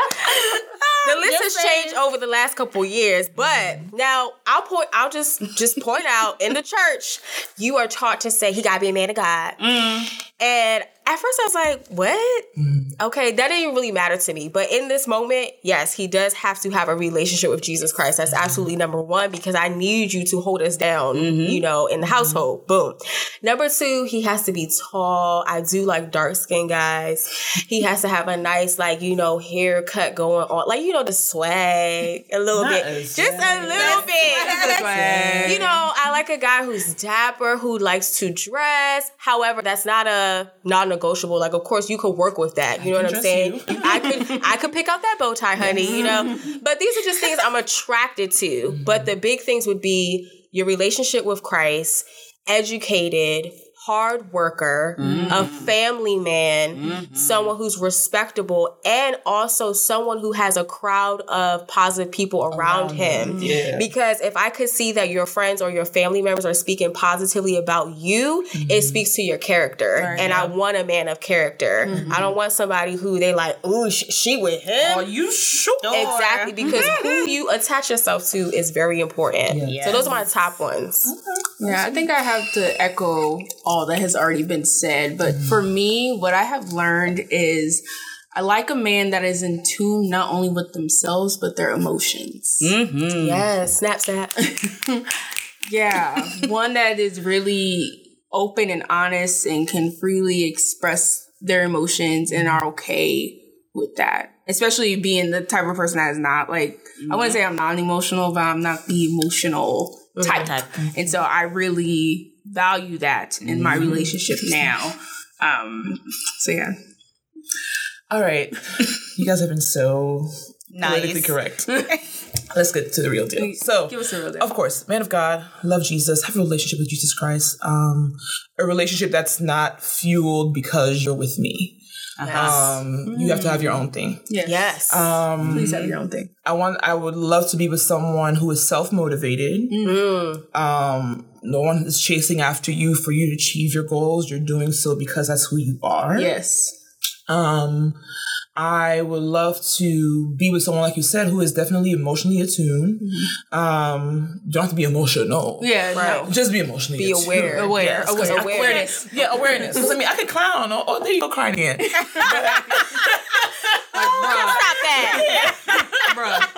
The list Just has saying. changed over the last couple years, but now I'll point. I'll just just point out in the church, you are taught to say he got to be a man of God, mm. and at first I was like, what? Mm-hmm. Okay, that didn't really matter to me. But in this moment, yes, he does have to have a relationship with Jesus Christ. That's mm-hmm. absolutely number one because I need you to hold us down, mm-hmm. you know, in the household. Boom. Number two, he has to be tall. I do like dark skinned guys. He has to have a nice, like, you know, haircut going on. Like, you know, the swag a little Not bit. a Just a little bit. You know, I like a guy who's dapper, who likes to dress. However, that's not a not a non-negotiable. Like, of course, you could work with that. You know what I'm saying? I could, I could pick out that bow tie, honey. You know, but these are just things I'm attracted to. But the big things would be your relationship with Christ, educated. Hard worker, a mm-hmm. family man, mm-hmm. someone who's respectable, and also someone who has a crowd of positive people around, him. Yeah. Because if I could see that your friends or your family members are speaking positively about you, it mm-hmm. speaks to your character. and I want a man of character. I don't want somebody who they like, ooh, sh- she with him. Are you sure? Exactly, because who you attach yourself to is very important. So those are my top ones. Yeah, I think I have to echo all that has already been said. But mm-hmm. for me, what I have learned is I like a man that is in tune not only with themselves, but their emotions. Mm-hmm. Yes, snap, snap. Yeah, one that is really open and honest and can freely express their emotions and are okay with that. Especially being the type of person that is not like, I wouldn't mm-hmm. say I'm non emotional, but I'm not the emotional type. Type. And so I really value that in my relationship now. Um, so yeah. All right. You guys have been so politically Nice. correct. Let's get to the real deal. So, Give us the real deal. of course, man of God, love Jesus, have a relationship with Jesus Christ. Um, a relationship that's not fueled because you're with me. Um, you have to have your own thing. Yes. Yes. Um, Please have your own thing. I want. I would love to be with someone who is self motivated. Um, no one is chasing after you for you to achieve your goals. You're doing so because that's who you are. Yes. Um, I would love to be with someone like you said who is definitely emotionally attuned. Um, you don't have to be emotional. Yeah. Right. No. Just be emotionally Be attuned. aware. Aware. Yes, 'cause Aware. I- Awareness. Yeah, awareness. 'Cause, I mean, I could clown. Oh, oh, there you go, crying again. Stop that.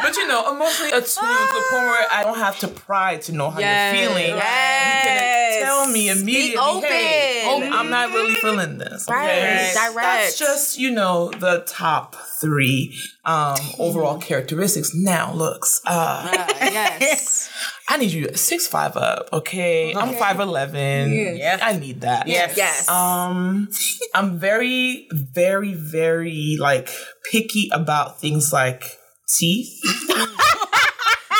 But you know, emotionally attuned to the point where I don't have to pry to know how Yes. you're feeling. Yes. You can tell me immediately. Be open. Hey, oh, I'm not really feeling this. Right. Direct. That's just you know the top three um, overall characteristics. Now, looks. Uh, yes. I need you six five up. Okay, I'm five eleven. Yes. I need that. Yes. Yes. Um, I'm very, very, very like picky about things like teeth,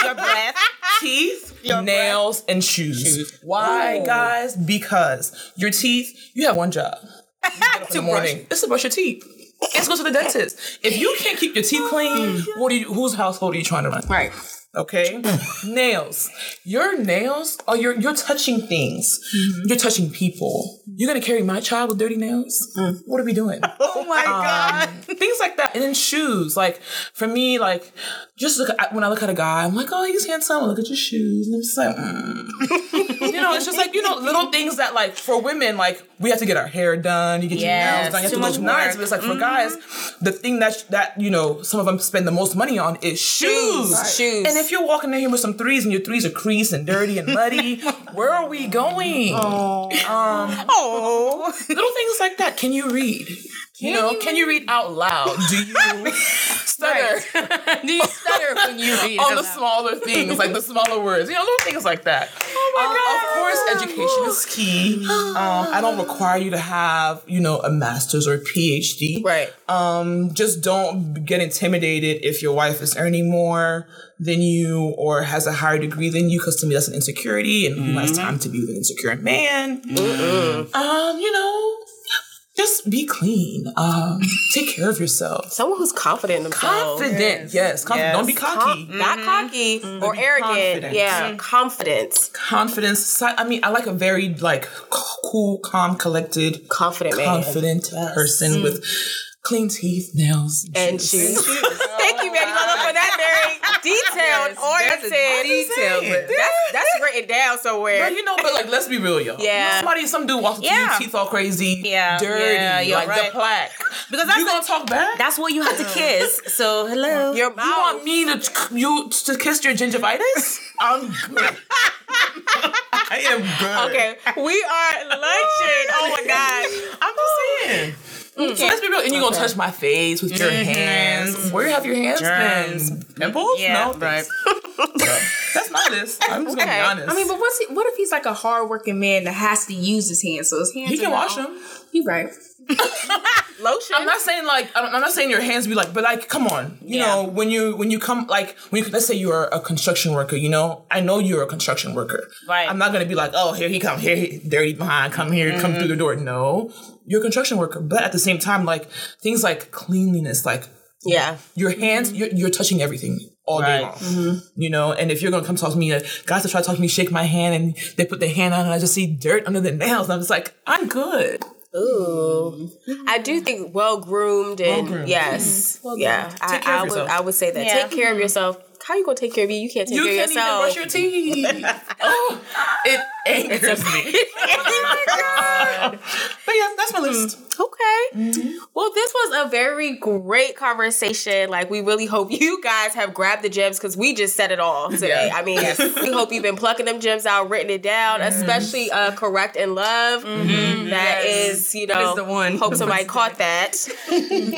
Your breath. teeth, nails, and shoes. Why, guys? Because your teeth, you have one job. You get up in morning. It's to brush your teeth. It's to go to the dentist. If you can't keep your teeth clean, what do you? Whose household are you trying to run? Right. Okay. nails. Your nails are you're you're touching things. Mm-hmm. You're touching people. You're gonna carry my child with dirty nails? Mm. What are we doing? Oh my um, god. things like that. And then shoes. Like for me, like just look at, when I look at a guy, I'm like, oh, he's handsome. I look at your shoes, and I'm just like, mm. you know, it's just like you know, little things that like for women, like we have to get our hair done, you get your nails done, you have to look nice. But it's like for mm-hmm. guys, the thing that that you know some of them spend the most money on is shoes. Shoes. And if you're walking in here with some threes and your threes are creased and dirty and muddy, where are we going? Um, Oh. little things like that. Can you read? You know, can you read out loud? Do you stutter Do you stutter when you read? on the smaller things, like the smaller words? You know, little things like that. Oh my god! Of course, education is key. Um, I don't require you to have, you know, a master's or a PhD. Right. Um, just don't get intimidated if your wife is earning more than you or has a higher degree than you, because to me that's an insecurity, and who has time to be with an insecure man? Um, you know, just be clean. Um, take care of yourself. Someone who's confident in themselves. Confident, yes. Confident. Don't be cocky. Com- Not mm-hmm. cocky mm-hmm. or arrogant. confident. Yeah, mm-hmm. confidence. Confidence. I mean, I like a very like cool, calm, collected, Confident man. confident person with clean teeth, nails, And shoes. Thank you, man. You gonna for that very detailed, oriented. detail, but That's that's written down somewhere. But you know, but like, let's be real, y'all. Yeah. Somebody, some dude walks up to Yeah. you, teeth all crazy, Yeah, dirty, yeah, you're like right. the plaque. Because that's you gonna the- talk back? That's what you have to kiss. So hello. Your mouth. you mouth. want me to you to kiss your gingivitis? I'm good. I am good. Okay, we are lunching. Oh my god. I'm just saying. So mm. let's be real. And you're gonna touch my face with your mm-hmm. hands. Where you have your hands Germs. been? Pimples? Yeah, no. right. That's my list. I'm just gonna Okay. be honest. I mean, but what's he, what if he's like a hardworking man that has to use his hands? So his hands. he can wash them. You right. Lotion. I'm not saying like I'm I'm not saying your hands be like, but like, come on, you Yeah. know, when you when you come like when you let's say you're a construction worker, you know, I know you're a construction worker. Right. I'm not gonna be like, oh, here he come, here he dirty behind, come here, come through the door. No, you're a construction worker, but at the same time, like things like cleanliness, like yeah. your hands, you're, you're touching everything all day Right. long. You know, and if you're gonna come talk to me, uh, guys that try to talk to me, shake my hand, and they put their hand on, and I just see dirt under their nails, and I'm just like, I'm good. Ooh. I do mm-hmm. think well groomed and Well-groomed. Mm-hmm. yes. yeah. I, I would. I would say that. Yeah. Take care of mm-hmm. yourself. How you gonna take care of you? You can't take You care can't of yourself. even brush your teeth. oh, it angers me. but yeah, that's my list. Mm. Okay. Well, this was a very great conversation. Like, we really hope you guys have grabbed the gems because we just said it all today. Yeah. I mean, we hope you've been plucking them gems out, written it down, especially uh, correct and love. Mm-hmm. Mm-hmm. That is, you know, is the one. Hope somebody caught that.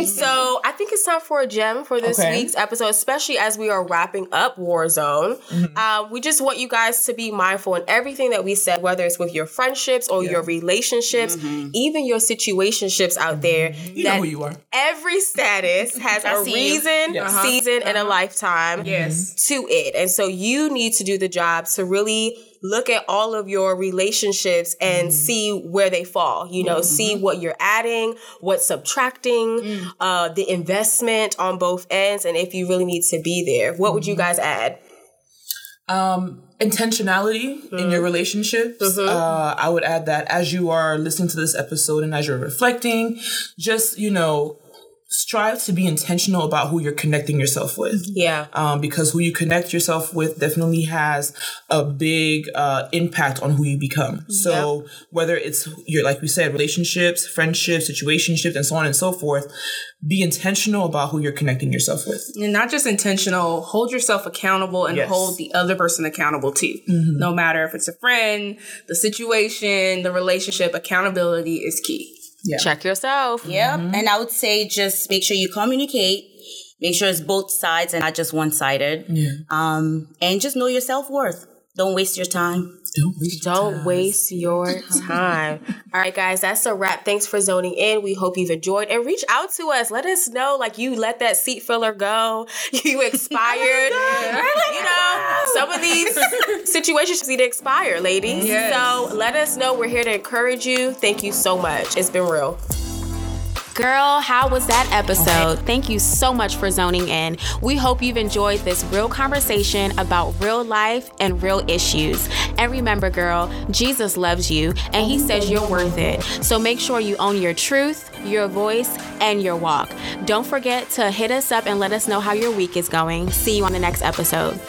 so, I think it's time for a gem for this Okay. week's episode, especially as we are wrapping up Warzone. Uh, we just want you guys to be mindful in everything that we said, whether it's with your friendships or your relationships, even your situationships out there. You that know who you are. every status has a see you. reason, Yes. season, and a lifetime Yes. to it. And so you need to do the job to really look at all of your relationships and mm. see where they fall. You know, mm-hmm. see what you're adding, what's subtracting, mm. uh, the investment on both ends, and if you really need to be there. What mm-hmm. would you mm-hmm. guys add? Um, intentionality mm-hmm. in your mm-hmm. relationships. Mm-hmm. Uh, I would add that as you are listening to this episode and as you're reflecting, just, you know, strive to be intentional about who you're connecting yourself with. Yeah. Um, because who you connect yourself with definitely has a big uh, impact on who you become. So yep. whether it's your, like we said, relationships, friendships, situationships, and so on and so forth, be intentional about who you're connecting yourself with. And not just intentional, hold yourself accountable and yes. hold the other person accountable too. Mm-hmm. No matter if it's a friend, the situation, the relationship, accountability is key. Yeah. Check yourself. Yeah. Mm-hmm. And I would say just make sure you communicate. Make sure it's both sides and not just one sided. Yeah. Um, and just know your self worth. Don't waste your time. Don't waste, Don't your, waste your time. All right, guys, that's a wrap. Thanks for zoning in. We hope you've enjoyed and reach out to us. Let us know, like you let that seat filler go. You expired. oh you know, some of these situations need to expire, ladies. Yes. So let us know. We're here to encourage you. Thank you so much. It's been real. Girl, how was that episode? Thank you so much for zoning in. We hope you've enjoyed this real conversation about real life and real issues. And remember, girl, Jesus loves you and he says you're worth it. So make sure you own your truth, your voice, and your walk. Don't forget to hit us up and let us know how your week is going. See you on the next episode.